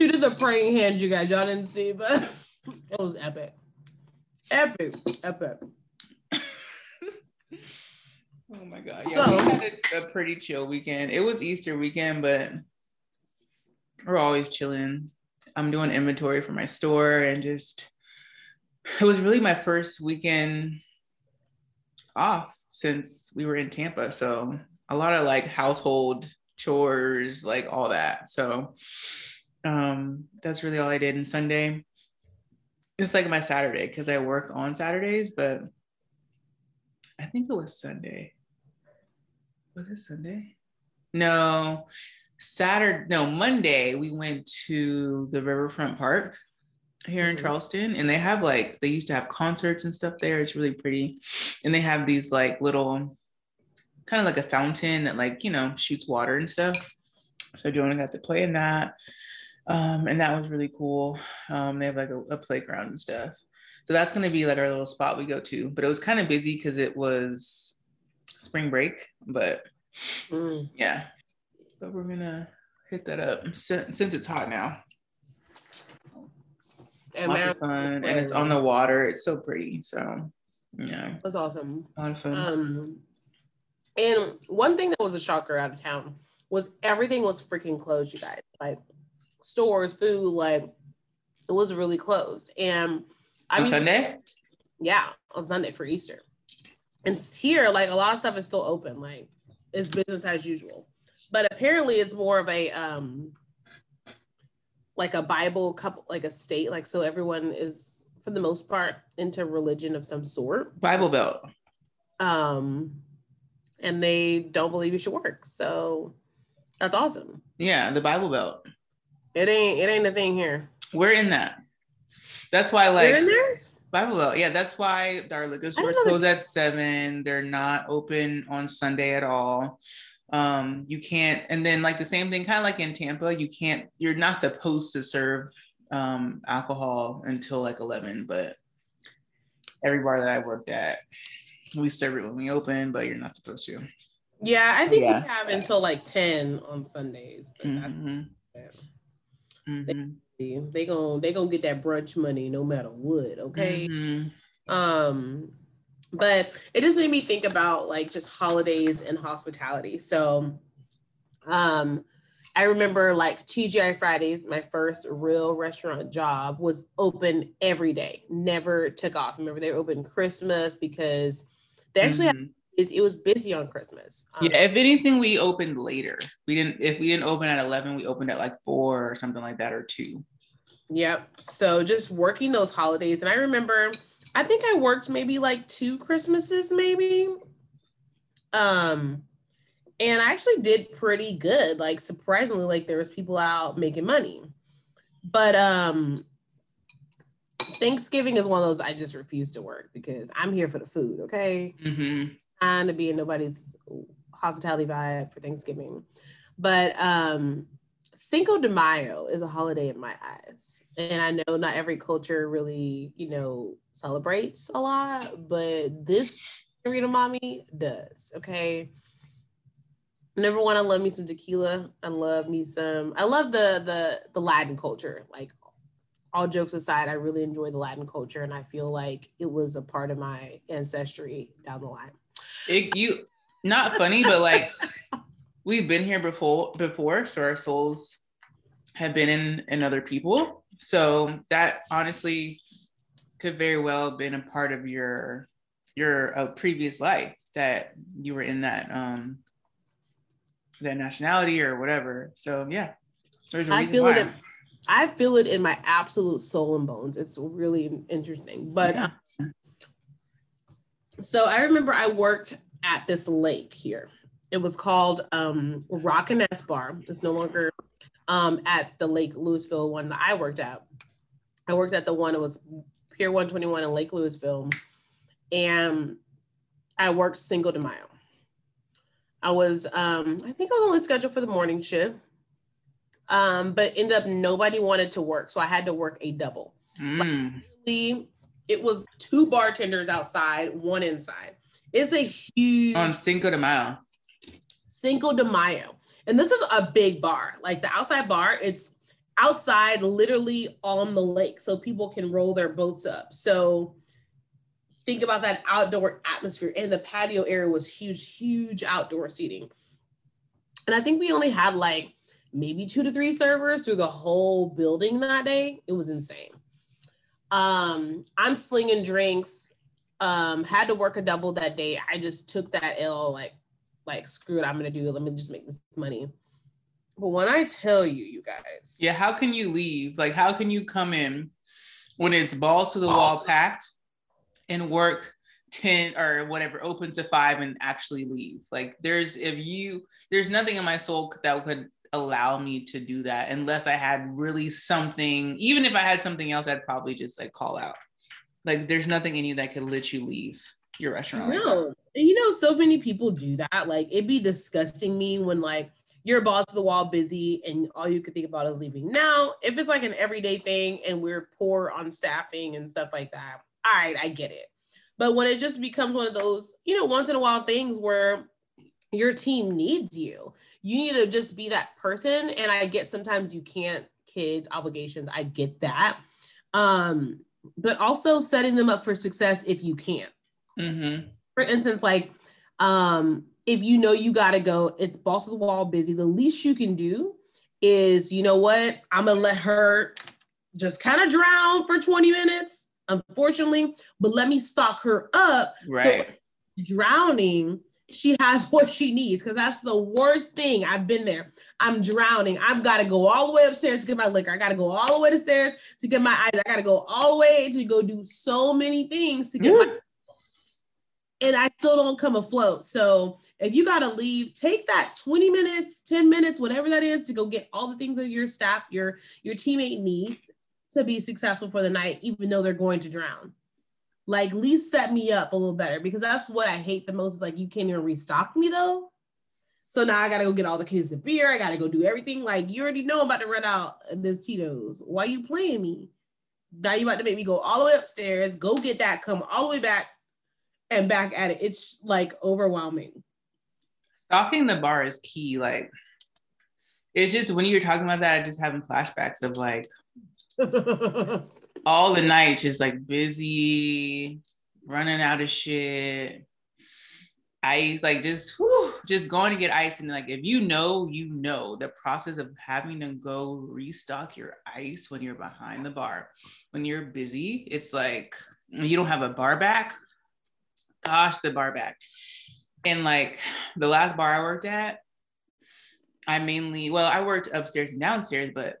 She did the praying hands, you guys. Y'all didn't see, but it was epic. Epic. Epic. oh my god. Yeah, So- we had a, a pretty chill weekend. It was Easter weekend, but we're always chilling. I'm doing inventory for my store and just it was really my first weekend off since we were in Tampa. So a lot of like household chores, like all that. So um that's really all I did. And Sunday, it's like my Saturday because I work on Saturdays, but I think it was Sunday. Was it Sunday? No, Saturday, no, Monday, we went to the Riverfront Park here in Mhm. Charleston, and they have like, they used to have concerts and stuff there. It's really pretty. And they have these like little, kind of like a fountain that like, you know, shoots water and stuff. So Jonah got to play in that. Um, and that was really cool. Um, they have like a, a playground and stuff. So that's going to be like our little spot we go to. But it was kind of busy because it was spring break. But Mm. yeah, but we're gonna hit that up since, since it's hot now. And Lots of fun, and it's on the water. It's so pretty. So yeah, That's awesome. a lot of fun. Um, and one thing that was a shocker out of town was everything was freaking closed, you guys. Like stores, food, like it was really closed. And I on mean, Sunday, yeah, on Sunday for Easter. And here, like a lot of stuff is still open, like it's business as usual. But apparently, it's more of a um, like a Bible couple, like a state, like so everyone is for the most part into religion of some sort. Bible Belt. Um, and they don't believe you should work. So that's awesome. Yeah, the Bible Belt. It ain't it ain't a thing here. We're in that. That's why, like, You're in there? Bible, Belt. yeah, that's why our liquor stores close at seven. They're not open on Sunday at all. Um, you can't, and then like the same thing, kind of like in Tampa, you can't, you're not supposed to serve um alcohol until like 11, but every bar that I worked at, we serve it when we open, but you're not supposed to. Yeah, I think Yeah. we have until like 10 on Sundays. But that's Mhm. it. Mhm. they gonna they gonna get that brunch money no matter what, okay? Mhm. Um, but it just made me think about like just holidays and hospitality. So, um, I remember like TGI Fridays, my first real restaurant job was open every day, never took off. Remember they were open Christmas because they actually had, Mhm. it, it was busy on Christmas. Um, Yeah, if anything, we opened later. We didn't. If we didn't open at eleven, we opened at like four or something like that, or two. Yep. So just working those holidays. And I remember, I think I worked maybe like two Christmases, maybe. Um, and I actually did pretty good. Like surprisingly, like there was people out making money. But um Thanksgiving is one of those I just refuse to work because I'm here for the food, okay? hmm trying to be in nobody's hospitality vibe for Thanksgiving. But um Cinco de Mayo is a holiday in my eyes. And I know not every culture really, you know, celebrates a lot, but this Rita Mommy does. Okay. Number one, I love me some tequila. I love me some, I love the the the Latin culture. Like all jokes aside, I really enjoy the Latin culture and I feel like it was a part of my ancestry down the line. It, you not funny, but like we've been here before before, so our souls have been in in other people. So that honestly could very well have been a part of your your uh, previous life that you were in that um that nationality or whatever. So yeah, there's a I feel why. it. I feel it in my absolute soul and bones. It's really interesting. But Yeah. so I remember I worked at this lake here. It was called um, Rock and S Bar. It's no longer um, at the Lake Lewisville one that I worked at. I worked at the one that was Pier 121 in Lake Lewisville, and I worked Cinco de Mayo. I was, um, I think I was only scheduled for the morning shift um, but ended up nobody wanted to work, so I had to work a double. Mm. It was two bartenders outside, one inside. It's a huge On Cinco de Mayo. Cinco de Mayo, and this is a big bar. Like the outside bar, it's outside, literally on the lake, so people can roll their boats up. So think about that outdoor atmosphere, and the patio area was huge, huge outdoor seating. And I think we only had like maybe two to three servers through the whole building that day. It was insane. Um, I'm slinging drinks. Um, had to work a double that day. I just took that L like, like screw it. I'm gonna do it. Let me just make this money. But when I tell you, you guys, Yeah, how can you leave? Like, how can you come in when it's balls to the wall packed and work 10 or whatever, open to five and actually leave? Like, there's, if you, there's nothing in my soul that could allow me to do that unless I had really something, even if I had something else, I'd probably just like call out. Like, there's nothing in you that could let you leave your restaurant. No, and you know, so many people do that. Like, it'd be disgusting me when like you're balls to the wall busy and all you could think about is leaving. Now, if it's like an everyday thing and we're poor on staffing and stuff like that, all right, I get it. But when it just becomes one of those, you know, once in a while things where your team needs you, you need to just be that person. And I get sometimes you can't, kids, obligations, I get that. Um, but also setting them up for success if you can't Mhm. For instance, like um, if you know you gotta go, it's boss of the wall busy. The least you can do is, you know what? I'm gonna let her just kind of drown for 20 minutes, unfortunately, but let me stock her up. Right. So drowning, she has what she needs because that's the worst thing. I've been there. I'm drowning. I've got to go all the way upstairs to get my liquor. I got to go all the way to stairs to get my eyes. I got to go all the way to go do so many things to get my and I still don't come afloat. So if you gotta leave, take that 20 minutes, 10 minutes, whatever that is, to go get all the things that your staff, your your teammate needs to be successful for the night, even though they're going to drown. Like, least set me up a little better because that's what I hate the most. Is like you can't even restock me though. So now I gotta go get all the kids a beer. I gotta go do everything. Like you already know I'm about to run out of this Tito's. Why you playing me? Now you about to make me go all the way upstairs, go get that, come all the way back and back at it. It's like overwhelming. Stopping the bar is key. Like it's just when you were talking about that, I just having flashbacks of like all the nights just like busy, running out of shit. Ice, like just whew, just going to get ice. And like if you know, you know the process of having to go restock your ice when you're behind the bar. When you're busy, it's like you don't have a bar back. Gosh, the bar back. And like the last bar I worked at, I mainly, well, I worked upstairs and downstairs, but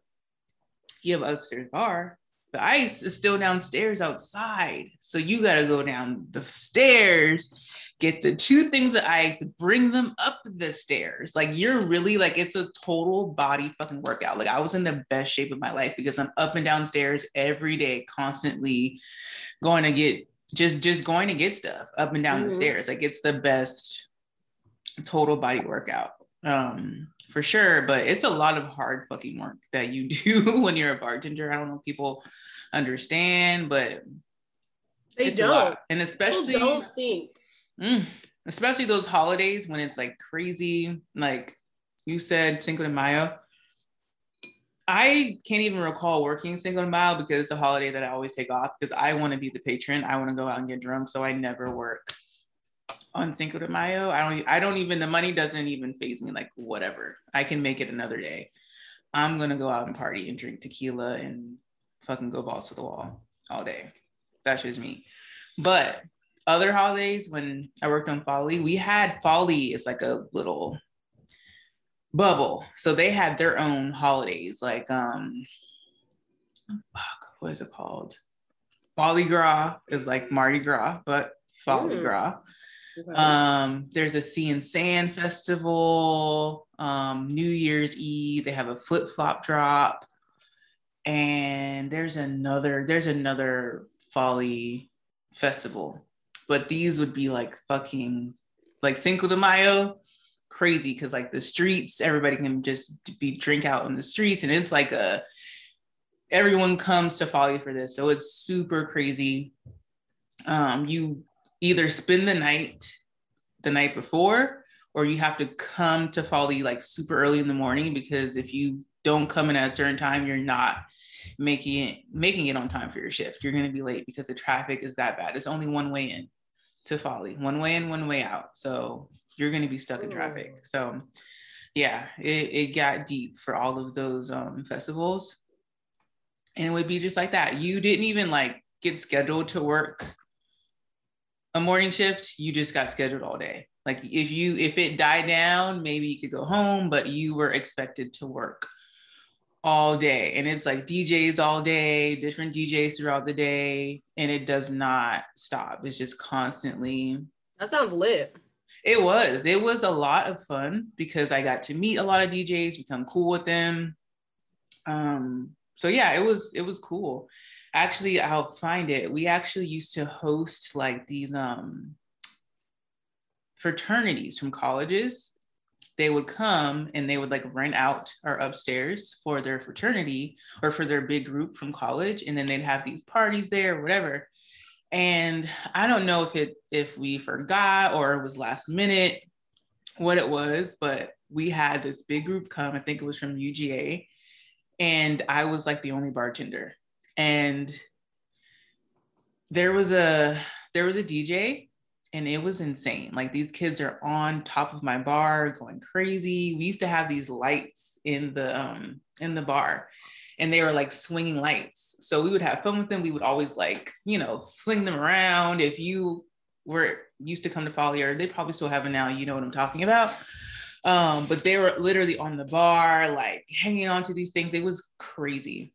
you have upstairs bar, the ice is still downstairs outside. So you got to go down the stairs, get the two things of ice, bring them up the stairs. Like you're really like, it's a total body fucking workout. Like I was in the best shape of my life because I'm up and downstairs every day, constantly going to get just just going to get stuff up and down mm-hmm. the stairs. Like it's the best total body workout. Um, for sure, but it's a lot of hard fucking work that you do when you're a bartender. I don't know if people understand, but they don't. And especially people don't think. Mm, especially those holidays when it's like crazy, like you said Cinco de Mayo. I can't even recall working Cinco de Mayo because it's a holiday that I always take off because I want to be the patron. I want to go out and get drunk, so I never work on Cinco de Mayo. I don't I don't even the money doesn't even phase me like whatever. I can make it another day. I'm gonna go out and party and drink tequila and fucking go balls to the wall all day. That's just me. But other holidays when I worked on Folly, we had Folly is like a little bubble. So they had their own holidays, like um fuck, what is it called? Folly Gras is like Mardi Gras, but Folly mm. Gras. Um, there's a Sea and Sand festival, um, New Year's Eve, they have a flip flop drop, and there's another, there's another folly festival. But these would be like fucking like Cinco de Mayo, crazy because like the streets, everybody can just be drink out in the streets, and it's like a everyone comes to folly for this. So it's super crazy. Um, you either spend the night the night before or you have to come to Folly like super early in the morning because if you don't come in at a certain time, you're not making it making it on time for your shift. You're gonna be late because the traffic is that bad. It's only one way in to Folly, one way in, one way out. So you're gonna be stuck in traffic. So yeah, it, it got deep for all of those um, festivals. And it would be just like that. You didn't even like get scheduled to work a morning shift, you just got scheduled all day. Like if you if it died down, maybe you could go home, but you were expected to work all day. And it's like DJs all day, different DJs throughout the day, and it does not stop. It's just constantly That sounds lit. It was. It was a lot of fun because I got to meet a lot of DJs, become cool with them. Um so yeah, it was it was cool actually I'll find it. We actually used to host like these um fraternities from colleges. They would come and they would like rent out our upstairs for their fraternity or for their big group from college. And then they'd have these parties there, or whatever. And I don't know if it if we forgot or it was last minute what it was, but we had this big group come. I think it was from UGA. And I was like the only bartender and there was a there was a DJ and it was insane. Like these kids are on top of my bar going crazy. We used to have these lights in the um in the bar and they were like swinging lights. So we would have fun with them. We would always like, you know, fling them around. If you were used to come to Follier, they probably still have it now. You know what I'm talking about. Um, but they were literally on the bar, like hanging on to these things. It was crazy.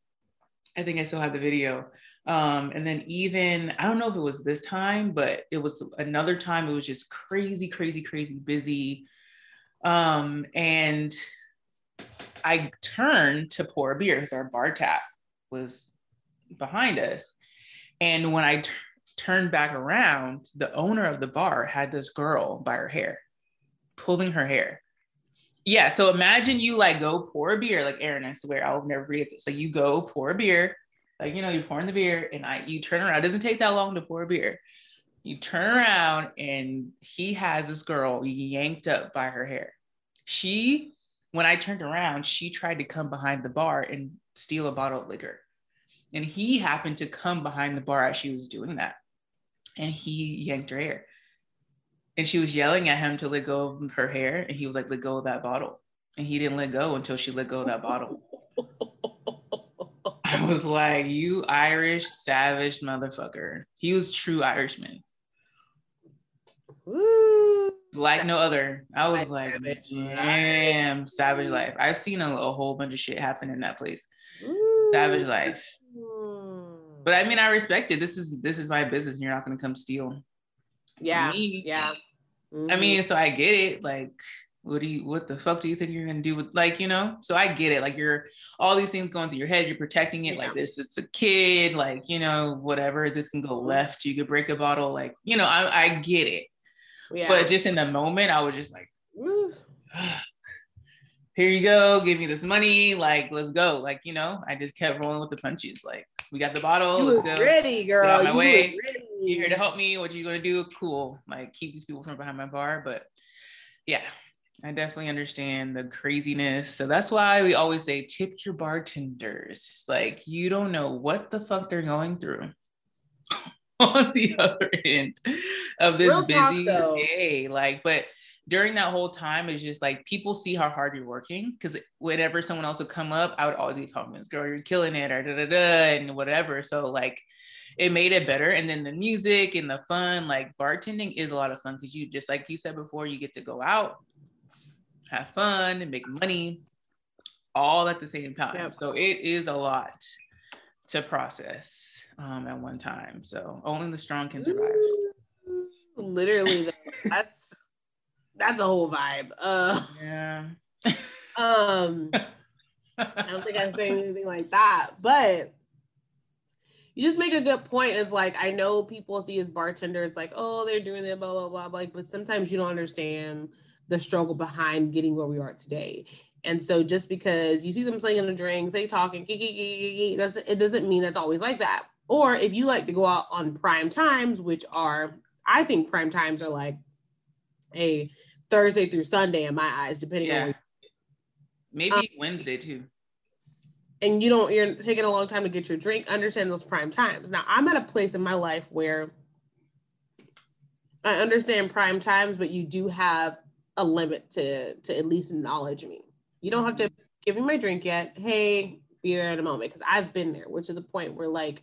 I think I still have the video. Um, and then even I don't know if it was this time, but it was another time. It was just crazy, crazy, crazy busy. Um, and I turned to pour a beer because our bar tap was behind us. And when I t- turned back around, the owner of the bar had this girl by her hair, pulling her hair. Yeah. So imagine you like go pour a beer, like Aaron, I swear I'll never forget this. Like you go pour a beer, like you know, you're pouring the beer and I you turn around. It doesn't take that long to pour a beer. You turn around and he has this girl yanked up by her hair. She, when I turned around, she tried to come behind the bar and steal a bottle of liquor. And he happened to come behind the bar as she was doing that. And he yanked her hair. And she was yelling at him to let go of her hair. And he was like, let go of that bottle. And he didn't let go until she let go of that bottle. I was like, you Irish savage motherfucker. He was true Irishman. Woo. Like no other. I was like, Savage damn, life. savage life. I've seen a, a whole bunch of shit happen in that place. Woo. Savage life. But I mean, I respect it. This is this is my business, and you're not gonna come steal. yeah, me. yeah. I Mhm. mean, so I get it. Like, what do you what the fuck do you think you're gonna do with like, you know? So I get it. Like you're all these things going through your head, you're protecting it like this. It's a kid, like, you know, whatever. This can go Mhm. left, you could break a bottle, like, you know, I, I get it. Yeah. But just in the moment, I was just like, here you go, give me this money, like, let's go. Like, you know, I just kept rolling with the punches. Like, we got the bottle, you let's was go. ready, girl. out my you way. ready. you here to help me? What you gonna do? Cool. Like keep these people from behind my bar. But yeah, I definitely understand the craziness. So that's why we always say tip your bartenders. Like you don't know what the fuck they're going through on the other end of this Real talk, busy though. day. Like, but during that whole time, it's just like people see how hard you're working. Because whenever someone else would come up, I would always get comments, girl, you're killing it, or da da da, and whatever. So, like, it made it better. And then the music and the fun, like, bartending is a lot of fun because you just, like you said before, you get to go out, have fun, and make money all at the same time. Yep. So, it is a lot to process um, at one time. So, only the strong can survive. Ooh, Literally, that's that's a whole vibe. Uh, Yeah. um, I don't think I say anything like that, but you just make a good point. Is like I know people see as bartenders like, oh, they're doing that, blah blah blah, like, but sometimes you don't understand the struggle behind getting where we are today. And so just because you see them slinging the drinks, they talking, that's it doesn't mean that's always like that. Or if you like to go out on prime times, which are I think prime times are like a Thursday through Sunday in my eyes, depending on Yeah. where Maybe Um, Wednesday too. and you don't you're taking a long time to get your drink. Understand those prime times. Now i'm at a place in my life where i understand prime times but you do have a limit to to at least acknowledge me. You don't have to give me my drink yet. Hey be there in a moment because i've been there which is the point where like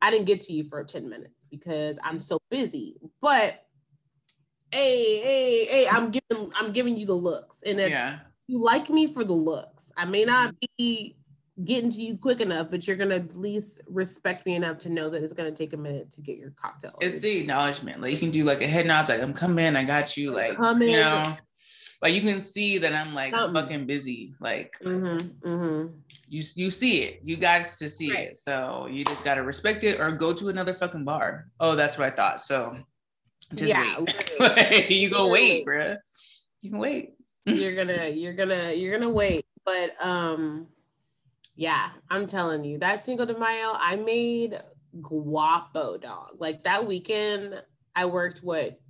i didn't get to you for 10 minutes because i'm so busy but hey hey hey i'm giving i'm giving you the looks and if Yeah. you like me for the looks. I may not mm-hmm. be getting to you quick enough, but you're gonna at least respect me enough to know that it's gonna take a minute to get your cocktail. It's the acknowledgement. Like you can do like a head nod, like I'm coming, I got you. Like Come you in. know, like you can see that I'm like Something. fucking busy. Like mm-hmm, mm-hmm. you you see it. You got to see Right. it. So you just gotta respect it or go to another fucking bar. Oh, that's what I thought. So just Yeah, wait. you go wait, Literally. bruh. You can wait. you're gonna you're gonna you're gonna wait. But um yeah, I'm telling you, that Cinco de Mayo, I made guapo dog. Like that weekend, I worked what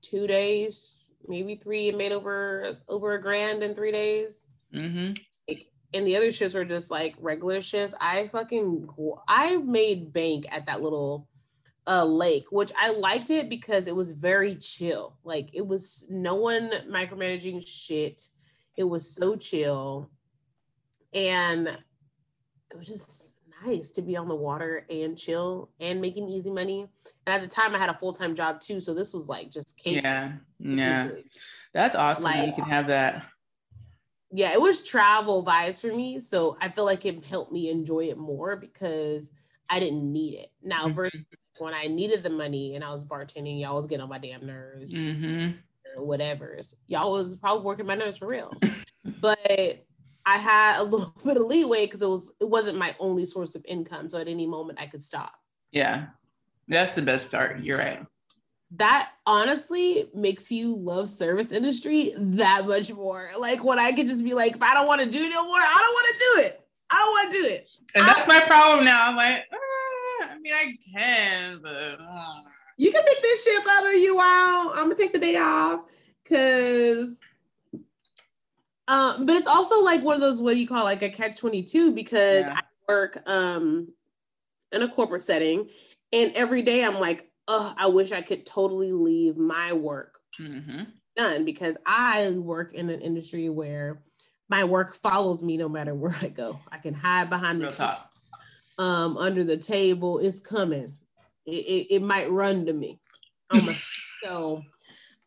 two days, maybe three, and made over over a grand in three days. Mm-hmm. like, and the other shifts were just like regular shifts. I fucking I made bank at that little uh lake, which I liked it because it was very chill. Like it was no one micromanaging shit. It was so chill. And it was just nice to be on the water and chill and making easy money. And at the time I had a full-time job too. So this was like just cake. Yeah. This Yeah. That's awesome. that you can have that. yeah, it was travel vibes for me. So I feel like it helped me enjoy it more because I didn't need it. Now Mhm. versus when I needed the money and I was bartending, y'all was getting on my damn nerves hmm or whatever. Y'all was probably working my nerves for real. but I had a little bit of leeway because it was it wasn't my only source of income. So at any moment I could stop. Yeah. That's the best part. You're right. That honestly makes you love service industry that much more. Like when I could just be like, if I don't want to do it no more, I don't want to do it. I don't want to do it. And that's my problem now. I'm like, "Ah, I mean, I can, but ah." You can pick this shit up if you want. I'm gonna take the day off because um, but it's also like one of those what do you call like a catch 22 because Yeah. I work um in a corporate setting and every day I'm like, oh, I wish I could totally leave my work Mhm. done because I work in an industry where my work follows me no matter where I go. I can hide behind the real tree, talk. um under the table. It's coming. It, it, it might run to me. So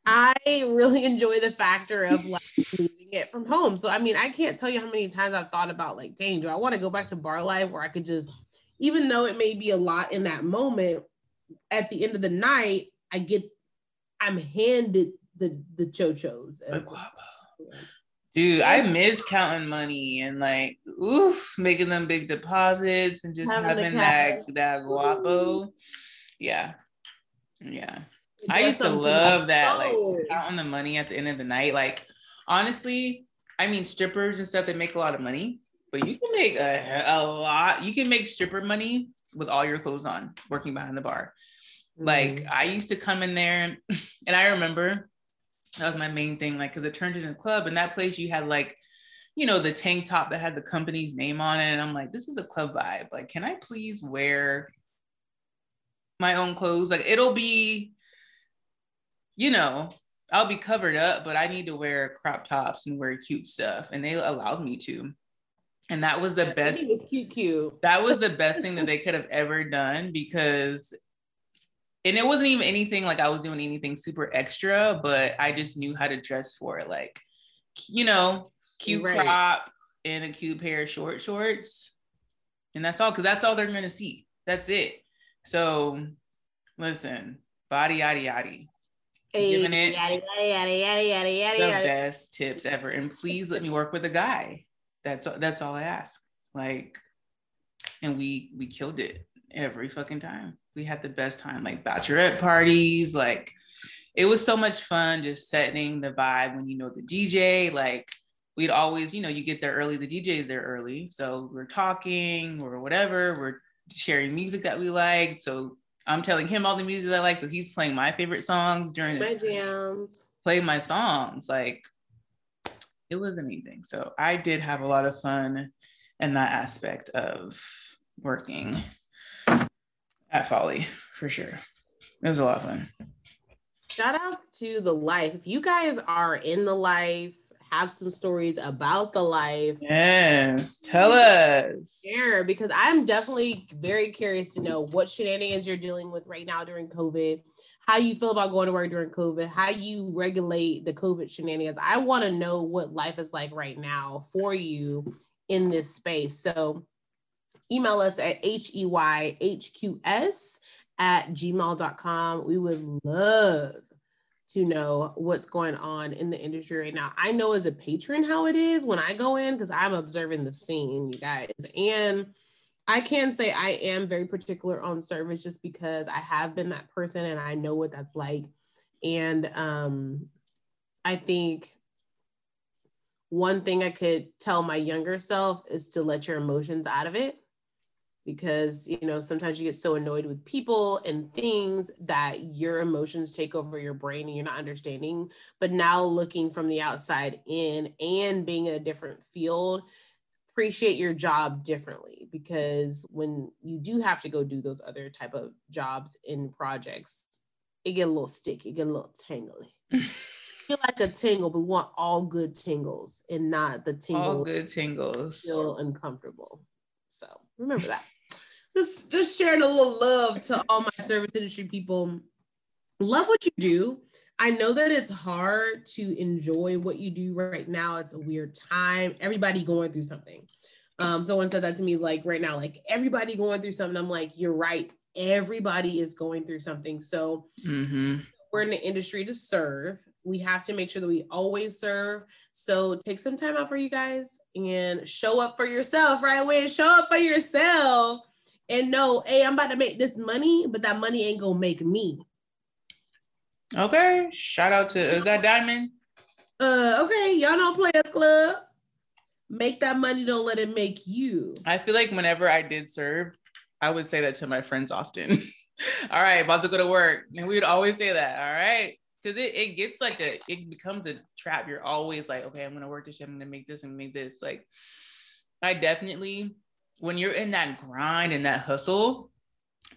I really enjoy the factor of like leaving it from home. So I mean, I can't tell you how many times I've thought about like, dang, do I want to go back to bar life where I could just, even though it may be a lot in that moment, at the end of the night, I get, I'm handed the the chochos. As- guapo. Dude, I miss counting money and like, oof, making them big deposits and just Having having that that guapo. Yeah, yeah. I used to love that, like out on the money at the end of the night. Like, honestly, I mean, strippers and stuff they make a lot of money, but you can make a, a lot. You can make stripper money with all your clothes on, working behind the bar. Like Mhm. I used to come in there, and I remember that was my main thing. Like, because it turned into a club, and that place you had like, you know, the tank top that had the company's name on it, and I'm like, this is a club vibe. Like, can I please wear my own clothes? Like, it'll be, you know, I'll be covered up, but I need to wear crop tops and wear cute stuff, and they allowed me to. And that was the I best it was cute, cute. that was the best thing that they could have ever done because and it wasn't even anything like I was doing anything super extra, but I just knew how to dress for it. Like, you know, cute Right. crop and a cute pair of short shorts. And that's all, because that's all they're gonna see. That's it. So listen, body yaddy yaddy. Giving it yada, yada, yada, yada, yada, yada, the yada. best tips ever. And please let me work with a guy. That's that's all I ask. Like, and we we killed it every fucking time. We had the best time, like bachelorette parties. Like, it was so much fun just setting the vibe when you know the DJ. Like, we'd always, you know, you get there early. The DJ's there early, so we're talking or whatever. We're sharing music that we liked. So I'm telling him all the music I like. So he's playing my favorite songs during My jams. play my songs. Like it was amazing. So I did have a lot of fun in that aspect of working at Folly for sure. It was a lot of fun. Shout outs to the life. If you guys are in the life, have some stories about the life, Yes, tell us. share because I'm definitely very curious to know what shenanigans you're dealing with right now during COVID, how you feel about going to work during COVID, how you regulate the COVID shenanigans. I want to know what life is like right now for you in this space. So email us at heyhqs at gmail.com. We would love to know what's going on in the industry right now. I know as a patron how it is when I go in because I'm observing the scene, you guys. And I can say I am very particular on service just because I have been that person and I know what that's like. And um, I think one thing I could tell my younger self is to let your emotions out of it because you know sometimes you get so annoyed with people and things that your emotions take over your brain and you're not understanding but now looking from the outside in and being in a different field appreciate your job differently because when you do have to go do those other type of jobs in projects it get a little sticky it get a little tangly feel like a tingle but we want all good tingles and not the tingle All good tingles. feel uncomfortable. So remember that. Just just sharing a little love to all my service industry people. Love what you do. I know that it's hard to enjoy what you do right now. It's a weird time. Everybody going through something. Um, someone said that to me like right now, like everybody going through something. I'm like, you're right. Everybody is going through something. So Mm-hmm. we're in the industry to serve. We have to make sure that we always serve. So take some time out for you guys and show up for yourself, right away. Show up for yourself and know, hey, I'm about to make this money, but that money ain't gonna make me. Okay. Shout out to is that Diamond? Uh, okay, y'all don't play a club. Make that money, don't let it make you. I feel like whenever I did serve, I would say that to my friends often. all right, about to go to work. And we would always say that. All right. Cause it, it gets like a it becomes a trap. You're always like, okay, I'm gonna work this shit, I'm gonna make this and make this. Like I definitely when you're in that grind and that hustle,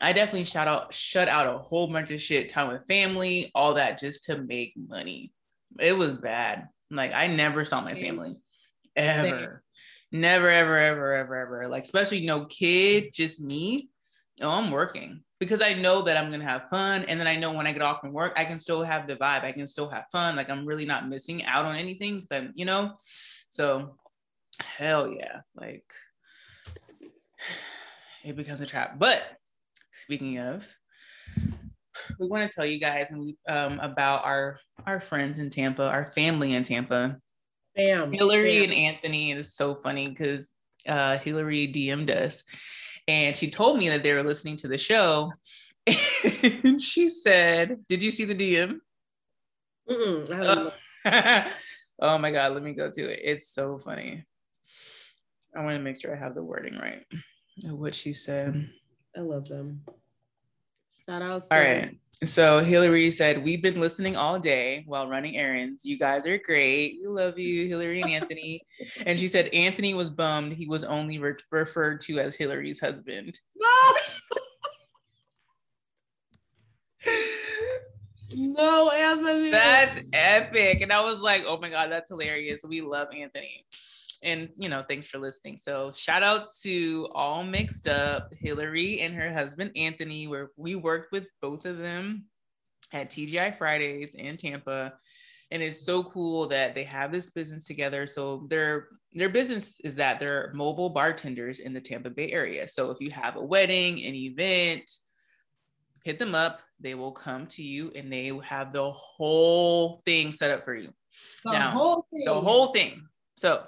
I definitely shout out shut out a whole bunch of shit, time with family, all that just to make money. It was bad. Like I never saw my family ever. Never, ever, ever, ever, ever. Like, especially no kid, just me. Oh, I'm working because I know that I'm gonna have fun. And then I know when I get off from work, I can still have the vibe. I can still have fun. Like I'm really not missing out on anything. Then, you know, so hell yeah. Like it becomes a trap. But speaking of, we want to tell you guys um about our our friends in Tampa, our family in Tampa. Bam. Hillary bam. and Anthony is so funny because uh, Hillary DM'd us and she told me that they were listening to the show. And she said, Did you see the DM? Oh. oh my God, let me go to it. It's so funny. I want to make sure I have the wording right of what she said. I love them. Shout out. All right. So Hillary said, We've been listening all day while running errands. You guys are great. We love you, Hillary and Anthony. and she said, Anthony was bummed he was only re- referred to as Hillary's husband. No. no, Anthony. That's epic. And I was like, Oh my God, that's hilarious. We love Anthony. And, you know, thanks for listening. So, shout out to All Mixed Up, Hillary and her husband, Anthony, where we worked with both of them at TGI Fridays in Tampa. And it's so cool that they have this business together. So their their business is that they're mobile bartenders in the Tampa Bay area. So if you have a wedding, an event, hit them up. They will come to you and they have the whole thing set up for you. the now, whole thing. The whole thing. So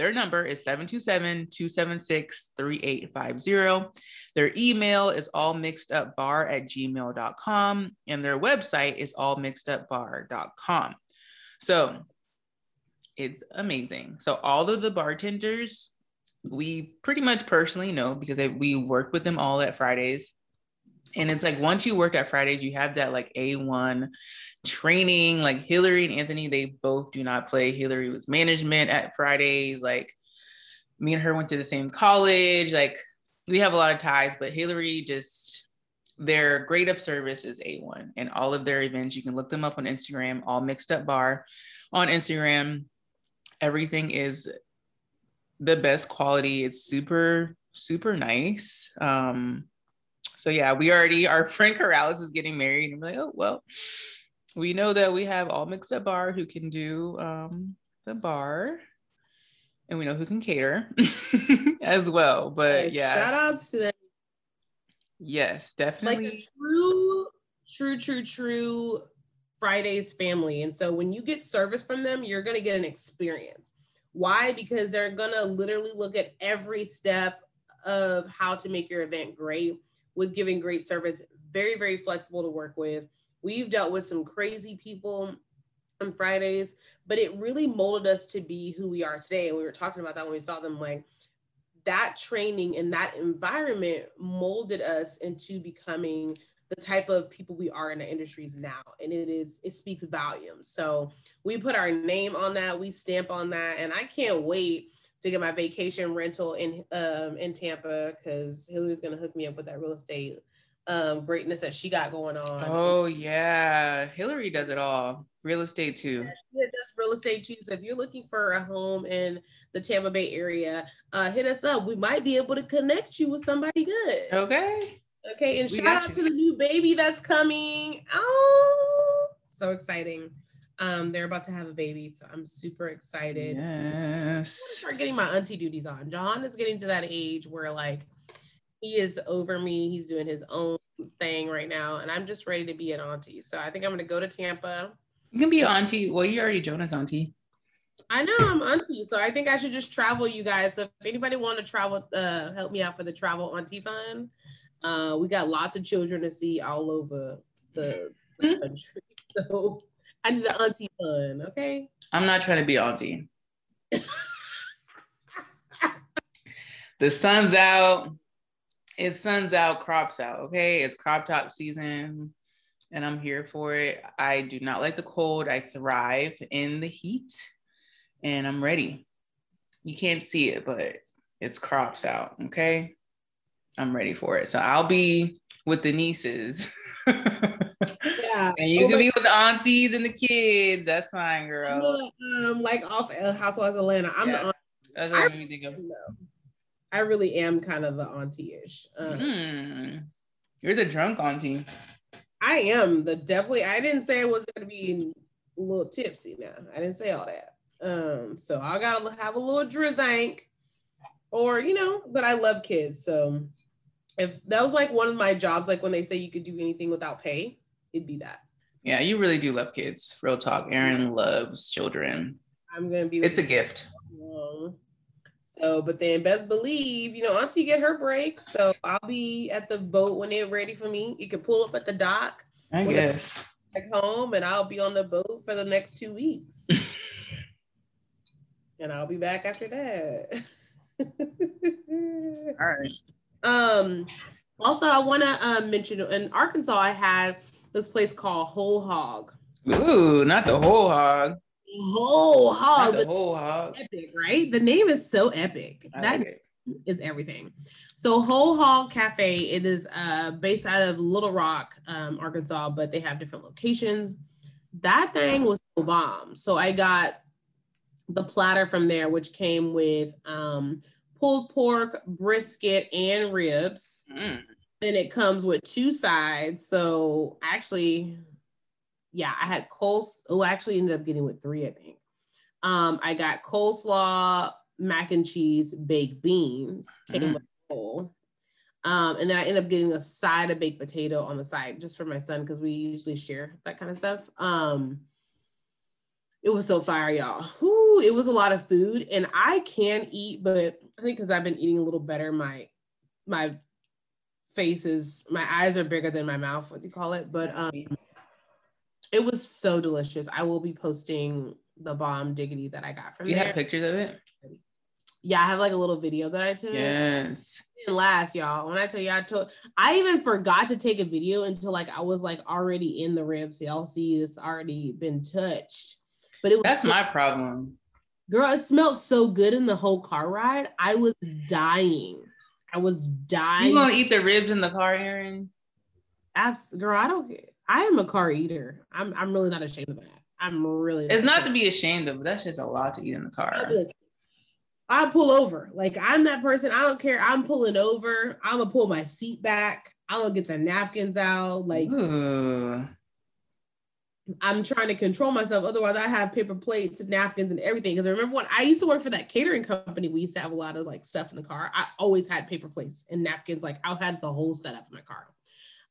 their number is 727-276-3850. Their email is all mixed up bar at gmail.com. And their website is all mixed up bar.com. So it's amazing. So all of the bartenders, we pretty much personally know because we work with them all at Fridays. And it's like once you work at Fridays, you have that like A1 training. Like Hillary and Anthony, they both do not play. Hillary was management at Fridays. Like me and her went to the same college. Like we have a lot of ties, but Hillary just their grade of service is A1 and all of their events. You can look them up on Instagram, all mixed up bar on Instagram. Everything is the best quality. It's super, super nice. Um, so yeah, we already our friend Corrales is getting married, and we're like, oh well, we know that we have all mixed up bar who can do um, the bar, and we know who can cater as well. But Hey, yeah, Shout out to them. yes, like definitely. a true, true, true, true Fridays family. And so when you get service from them, you're gonna get an experience. Why? Because they're gonna literally look at every step of how to make your event great with giving great service. Very, very flexible to work with. We've dealt with some crazy people on Fridays, but it really molded us to be who we are today. And we were talking about that when we saw them like that training and that environment molded us into becoming the type of people we are in the industries now and it is it speaks volumes so we put our name on that we stamp on that and i can't wait to get my vacation rental in um in tampa because hillary's gonna hook me up with that real estate um greatness that she got going on Oh yeah, Hillary does it all. Real estate too. Yeah, that's real estate too. So if you're looking for a home in the Tampa Bay area, uh, hit us up. We might be able to connect you with somebody good. Okay. Okay, and We shout out you. to the new baby that's coming. Oh, so exciting. Um, they're about to have a baby, so I'm super excited. Yes. Start getting my auntie duties on. John is getting to that age where like he is over me. He's doing his own thing right now, and I'm just ready to be an auntie. So I think I'm gonna go to Tampa. You can be auntie. Well, you're already Jonah's auntie. I know I'm auntie, so I think I should just travel you guys. So if anybody want to travel, uh, help me out for the travel auntie fund. Uh, we got lots of children to see all over the, the Mhm. country, so I need the auntie fund. Okay. I'm not trying to be auntie. the sun's out. It's sun's out, crops out. Okay, it's crop top season, and I'm here for it. I do not like the cold. I thrive in the heat, and I'm ready. You can't see it, but it's crops out. Okay, I'm ready for it. So I'll be with the nieces. Yeah. And you Oh can be with the aunties and the kids. That's fine, girl. the, um, like off Housewives of Atlanta. I'm Yeah. the aunt- That's what made me think of. I really am kind of the auntie-ish. Uh, Hmm. You're the drunk auntie. I am the definitely. I didn't say I was gonna be a little tipsy. Now I didn't say all that. Um, so I gotta have a little drizzank, or you know. But I love kids, so if that was like one of my jobs, like when they say you could do anything without pay, it'd be that. Yeah, you really do love kids. Real talk. Aaron loves children. I'm gonna be. It's a gift. Um, so, but then best believe, you know, Auntie get her break. So I'll be at the boat when they're ready for me. You can pull up at the dock I guess. back home, and I'll be on the boat for the next two weeks. and I'll be back after that. All right. um, also, I want to um, mention in Arkansas, I had this place called Whole Hog. Ooh, not the whole hog. Whole hog. Not the whole hog. epic, right? The name is so epic. I That like it. is everything. So Whole Hog Cafe, it is uh, based out of Little Rock, um, Arkansas, but they have different locations. That thing was so bomb. So I got the platter from there, which came with um, pulled pork, brisket, and ribs. Mm. And it comes with two sides. So actually, yeah, I had coles. Oh, I actually ended up getting with three, I think. Um, I got coleslaw, mac and cheese, baked beans, came Mm. with a bowl. Um, and then I ended up getting a side of baked potato on the side just for my son because we usually share that kind of stuff. Um, it was so fire, y'all. Whew, it was a lot of food, and I can eat, but I think because I've been eating a little better, my my face is my eyes are bigger than my mouth, what do you call it? But um, it was so delicious. I will be posting the bomb diggity that I got from You there. have pictures of it? yeah, I have like a little video that I took. Yes. Last, y'all. When I tell you, I took, I even forgot to take a video until like I was like already in the ribs. Y'all see, it's already been touched. But it was That's so- my problem. girl. It smelled so good in the whole car ride. I was dying. I was dying. You gonna eat the ribs in the car, Aaron? Abs- girl, I don't. I am a car eater. I'm. I'm really not ashamed of that. I'm really. It's not to be ashamed of, that's just a lot to eat in the car. I'll be like, I pull over. Like I'm that person. I don't care. I'm pulling over. I'm gonna pull my seat back. I'm gonna get the napkins out. Like Ooh. I'm trying to control myself. Otherwise, I have paper plates and napkins and everything. Because I remember when I used to work for that catering company, we used to have a lot of like stuff in the car. I always had paper plates and napkins. Like I had the whole setup in my car.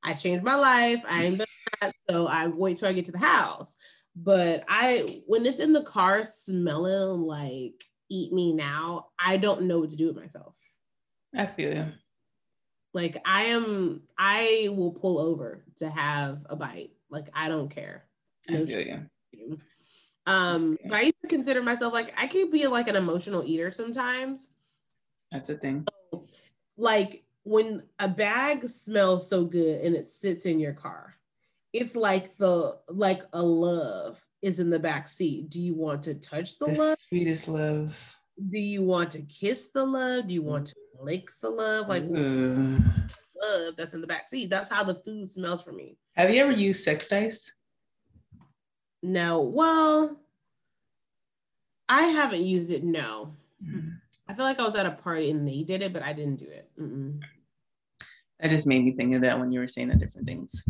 I changed my life. I ain't that, so I wait till I get to the house. But I, when it's in the car smelling like eat me now, I don't know what to do with myself. I feel you. Like I am, I will pull over to have a bite. Like I don't care. I No feel you. Um, I used to consider myself like I could be like an emotional eater sometimes. That's a thing. Like when a bag smells so good and it sits in your car, it's like the like a love is in the back seat. Do you want to touch the The love? sweetest love. Do you want to kiss the love? Do you want to lick the love? Like love that's in the back seat. That's how the food smells for me. Have you ever used sex dice? No, well, I haven't used it. No, Mm. I feel like I was at a party and they did it, but I didn't do it. Mm-mm. That just made me think of that when you were saying the different things.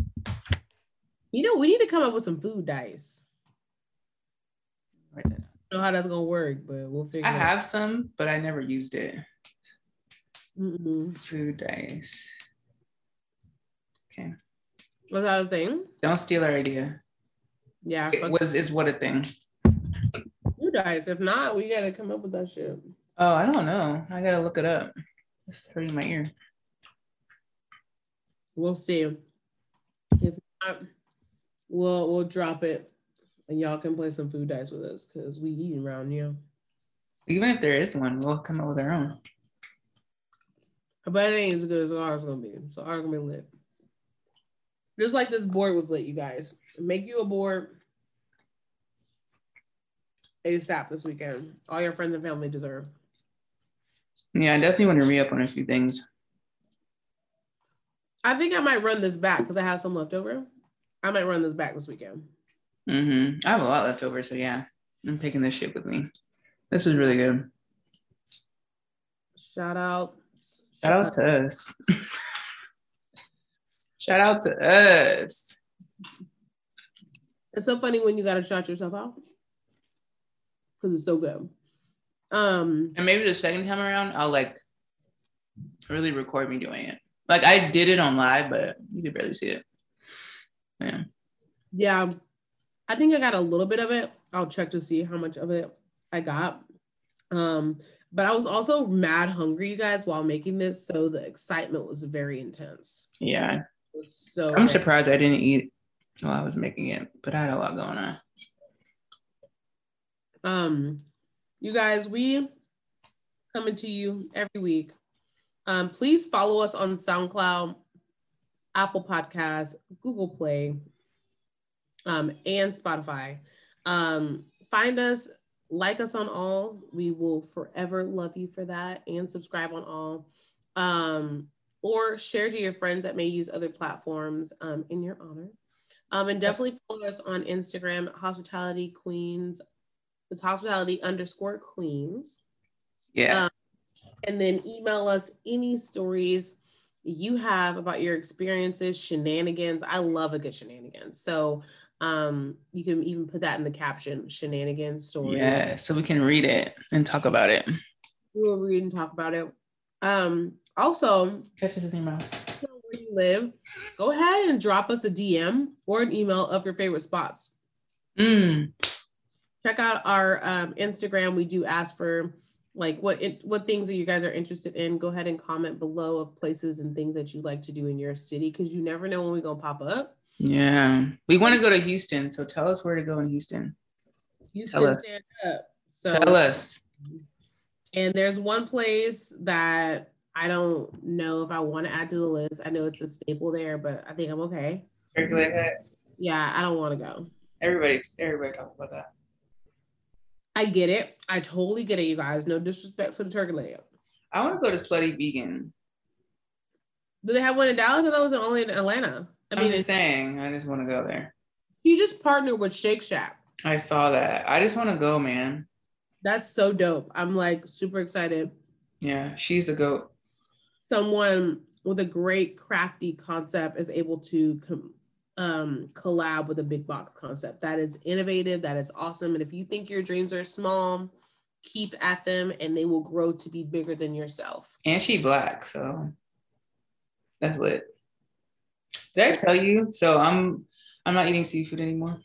You know, we need to come up with some food dice. Write that down. I don't know how that's gonna work, but we'll figure. I it out. have some, but I never used it. Mm-mm. Food dice. Okay. That a thing? Don't steal our idea. Yeah. It fuck was is what a thing. you guys. If not, we gotta come up with that shit. Oh, I don't know. I gotta look it up. It's hurting my ear. We'll see. If not, we'll we'll drop it, and y'all can play some food dice with us because we eating around you. Even if there is one, we'll come up with our own. But it ain't as good as ours gonna be. So ours gonna be lit. Just like this board was lit, you guys. Make you a board ASAP this weekend. All your friends and family deserve. Yeah, I definitely want to re up on a few things. I think I might run this back because I have some left over. I might run this back this weekend. hmm I have a lot left over, so yeah, I'm picking this shit with me. This is really good. Shout out. Shout out to us. Shout out to us. It's so funny when you gotta shout yourself out because it's so good. Um, And maybe the second time around, I'll like really record me doing it. Like I did it on live, but you could barely see it. Yeah. yeah, I think I got a little bit of it. I'll check to see how much of it I got. Um, but I was also mad hungry, you guys, while making this, so the excitement was very intense. Yeah. It was so. I'm surprised I didn't eat while I was making it, but I had a lot going on. Um, you guys, we coming to you every week. Um, please follow us on SoundCloud, Apple Podcasts, Google Play, um, and Spotify. Um, find us, like us on all. We will forever love you for that, and subscribe on all. Um, or share to your friends that may use other platforms um, in your honor. Um, and definitely follow us on Instagram, Hospitality Queens it's hospitality underscore queens. Yes. Um, And then email us any stories you have about your experiences, shenanigans. I love a good shenanigans. So um, you can even put that in the caption shenanigans story. yeah. So we can read it and talk about it. We will read and talk about it. Um, also, Catch it in your mouth. Live, go ahead and drop us a DM or an email of your favorite spots. Mm. check out our um, Instagram. We do ask for like what it, what things that you guys are interested in. Go ahead and comment below of places and things that you like to do in your city because you never know when we're gonna pop up. Yeah. We want to go to Houston. So tell us where to go in Houston. Houston, Tell us. stand up. So Tell us. and there's one place that I don't know if I want to add to the list. I know it's a staple there, but I think I'm okay. Circulate that. Yeah, I don't want to go. Everybody, everybody talks about that. I get it. I totally get it, you guys. No disrespect for the turkey leg. I want to go to Slutty Vegan. Do they have one in Dallas? I thought it was only in Atlanta. I I'm mean, just saying, I just want to go there. you just partnered with Shake Shack. I saw that. I just want to go, man. That's so dope. I'm like super excited. Yeah, she's the goat. Someone with a great crafty concept is able to com- um, collab with a big box concept. That is innovative. That is awesome. And if you think your dreams are small, keep at them and they will grow to be bigger than yourself. And she black, so that's lit. Did I tell you? So I'm I'm not eating seafood anymore.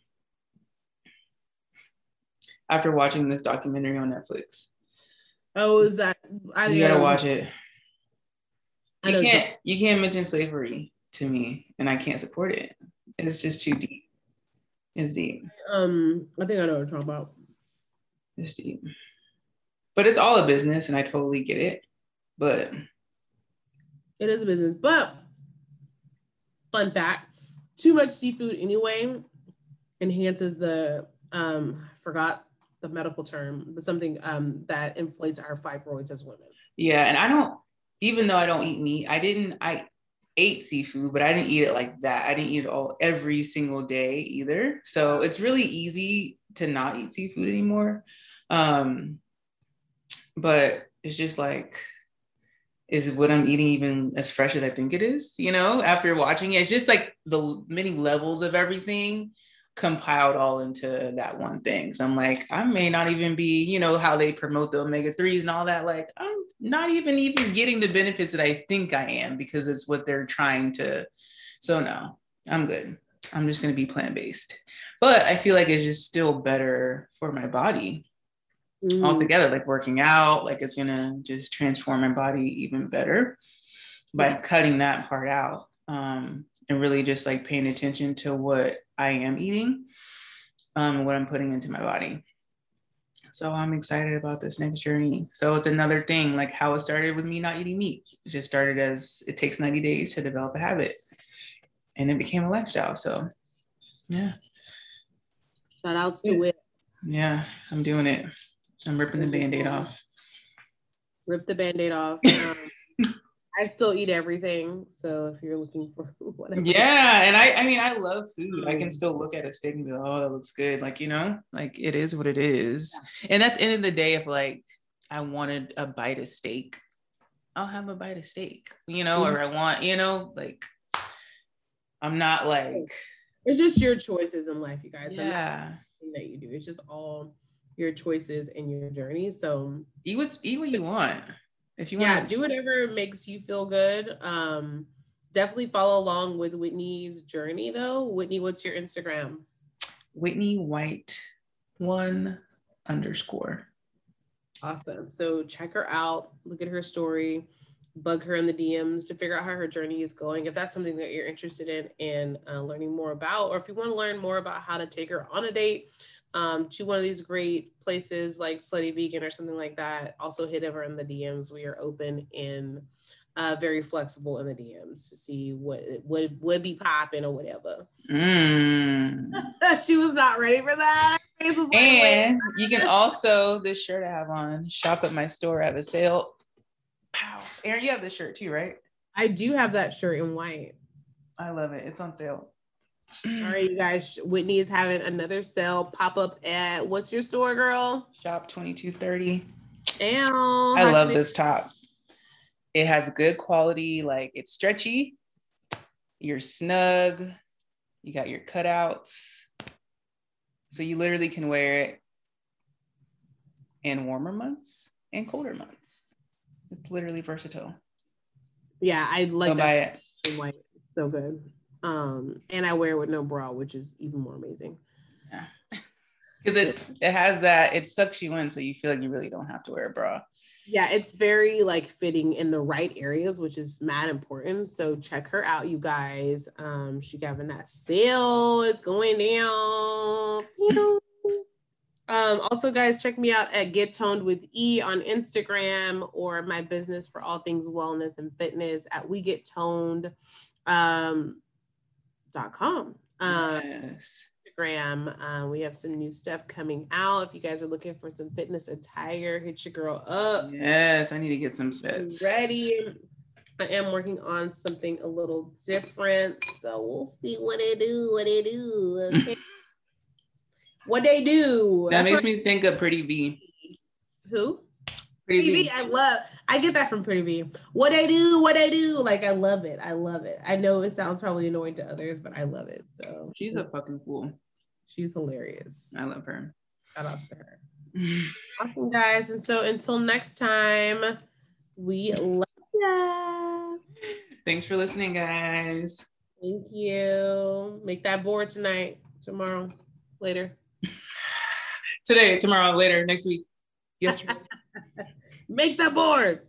After watching this documentary on Netflix. Oh, is that? I You gotta watch it. I You can't you can't mention slavery to me and I can't support it. It's just too deep. It's deep. Um, I think I know what you're talking about. It's deep. But it's all a business and I totally get it. But It is a business, but fun fact: too much seafood anyway enhances the um I forgot the medical term, but something um that inflates our fibroids as women. yeah, and I don't even though I don't eat meat, I didn't I ate seafood, but I didn't eat it like that. I didn't eat it all every single day either. So it's really easy to not eat seafood anymore. Um but it's just like is what I'm eating even as fresh as I think it is, you know, after watching it. It's just like the many levels of everything. compiled all into that one thing. So I'm like, I may not even be, you know, how they promote the omega 3s and all that. Like, I'm not even even getting the benefits that I think I am because it's what they're trying to. So no, I'm good. I'm just gonna be plant-based. But I feel like it's just still better for my body mm. altogether. Like working out, like it's gonna just transform my body even better by yeah. cutting that part out. Um, and really just like paying attention to what I am eating, um, what I'm putting into my body. So I'm excited about this next journey. So it's another thing, like how it started with me not eating meat. It just started as it takes 90 days to develop a habit, and it became a lifestyle. So, yeah. Shout outs to it. Yeah, I'm doing it. I'm ripping the band-aid off. Rip the band-aid off. Um, I still eat everything. So if you're looking for whatever. Yeah. And I I mean I love food. I can mm. still look at a steak and be like, oh, that looks good. Like, you know, like it is what it is. Yeah. And at the end of the day, if like I wanted a bite of steak, I'll have a bite of steak, you know, mm-hmm. or I want, you know, like I'm not like it's just your choices in life, you guys. Yeah. That you do. It's just all your choices and your journey. So eat what eat what you want if you want yeah do whatever makes you feel good um definitely follow along with whitney's journey though. Whitney what's your instagram? Whitney white one underscore. Awesome. So check her out look at her story bug her in the dms to figure out how her journey is going if that's something that you're interested in and uh, learning more about or if you want to learn more about how to take her on a date um, to one of these great places like Slutty Vegan or something like that, also hit over in the DMs. We are open and uh, very flexible in the DMs to see what would would be popping or whatever. Mm. she was not ready for that. Like, and you can also this shirt I have on shop at my store. I have a sale. Wow, Aaron, you have this shirt too, right? I do have that shirt in white. I love it. It's on sale. All right, you guys. Whitney is having another sale pop up at what's your store, girl? Shop 2230. Damn. I love this top. It has good quality, like it's stretchy, you're snug, you got your cutouts. So you literally can wear it in warmer months and colder months. It's literally versatile. Yeah, I like Go that. Buy it. White. So good. Um, and I wear it with no bra, which is even more amazing. Yeah. Because it it has that, it sucks you in, so you feel like you really don't have to wear a bra. Yeah, it's very like fitting in the right areas, which is mad important. So check her out, you guys. Um, she having that sale is going down. Um, also, guys, check me out at Get Toned with E on Instagram or my business for all things wellness and fitness at We Get Toned. Um, com. Um, yes. Instagram. Uh, we have some new stuff coming out. If you guys are looking for some fitness attire, hit your girl up. Yes, I need to get some sets. Ready. I am working on something a little different. So we'll see what they do, what they do. Okay. what they do. That That's makes me think of Pretty Vee. Who? Pretty Vee. I love. I get that from Pretty Vee. What I do, what I do. Like I love it. I love it. I know it sounds probably annoying to others, but I love it. So she's a fucking fool. She's hilarious. I love her. Shout out to her. awesome guys. And so until next time, we love you. Thanks for listening, guys. Thank you. Make that board tonight, tomorrow, later. Today, tomorrow, later, next week, yesterday. Make the board.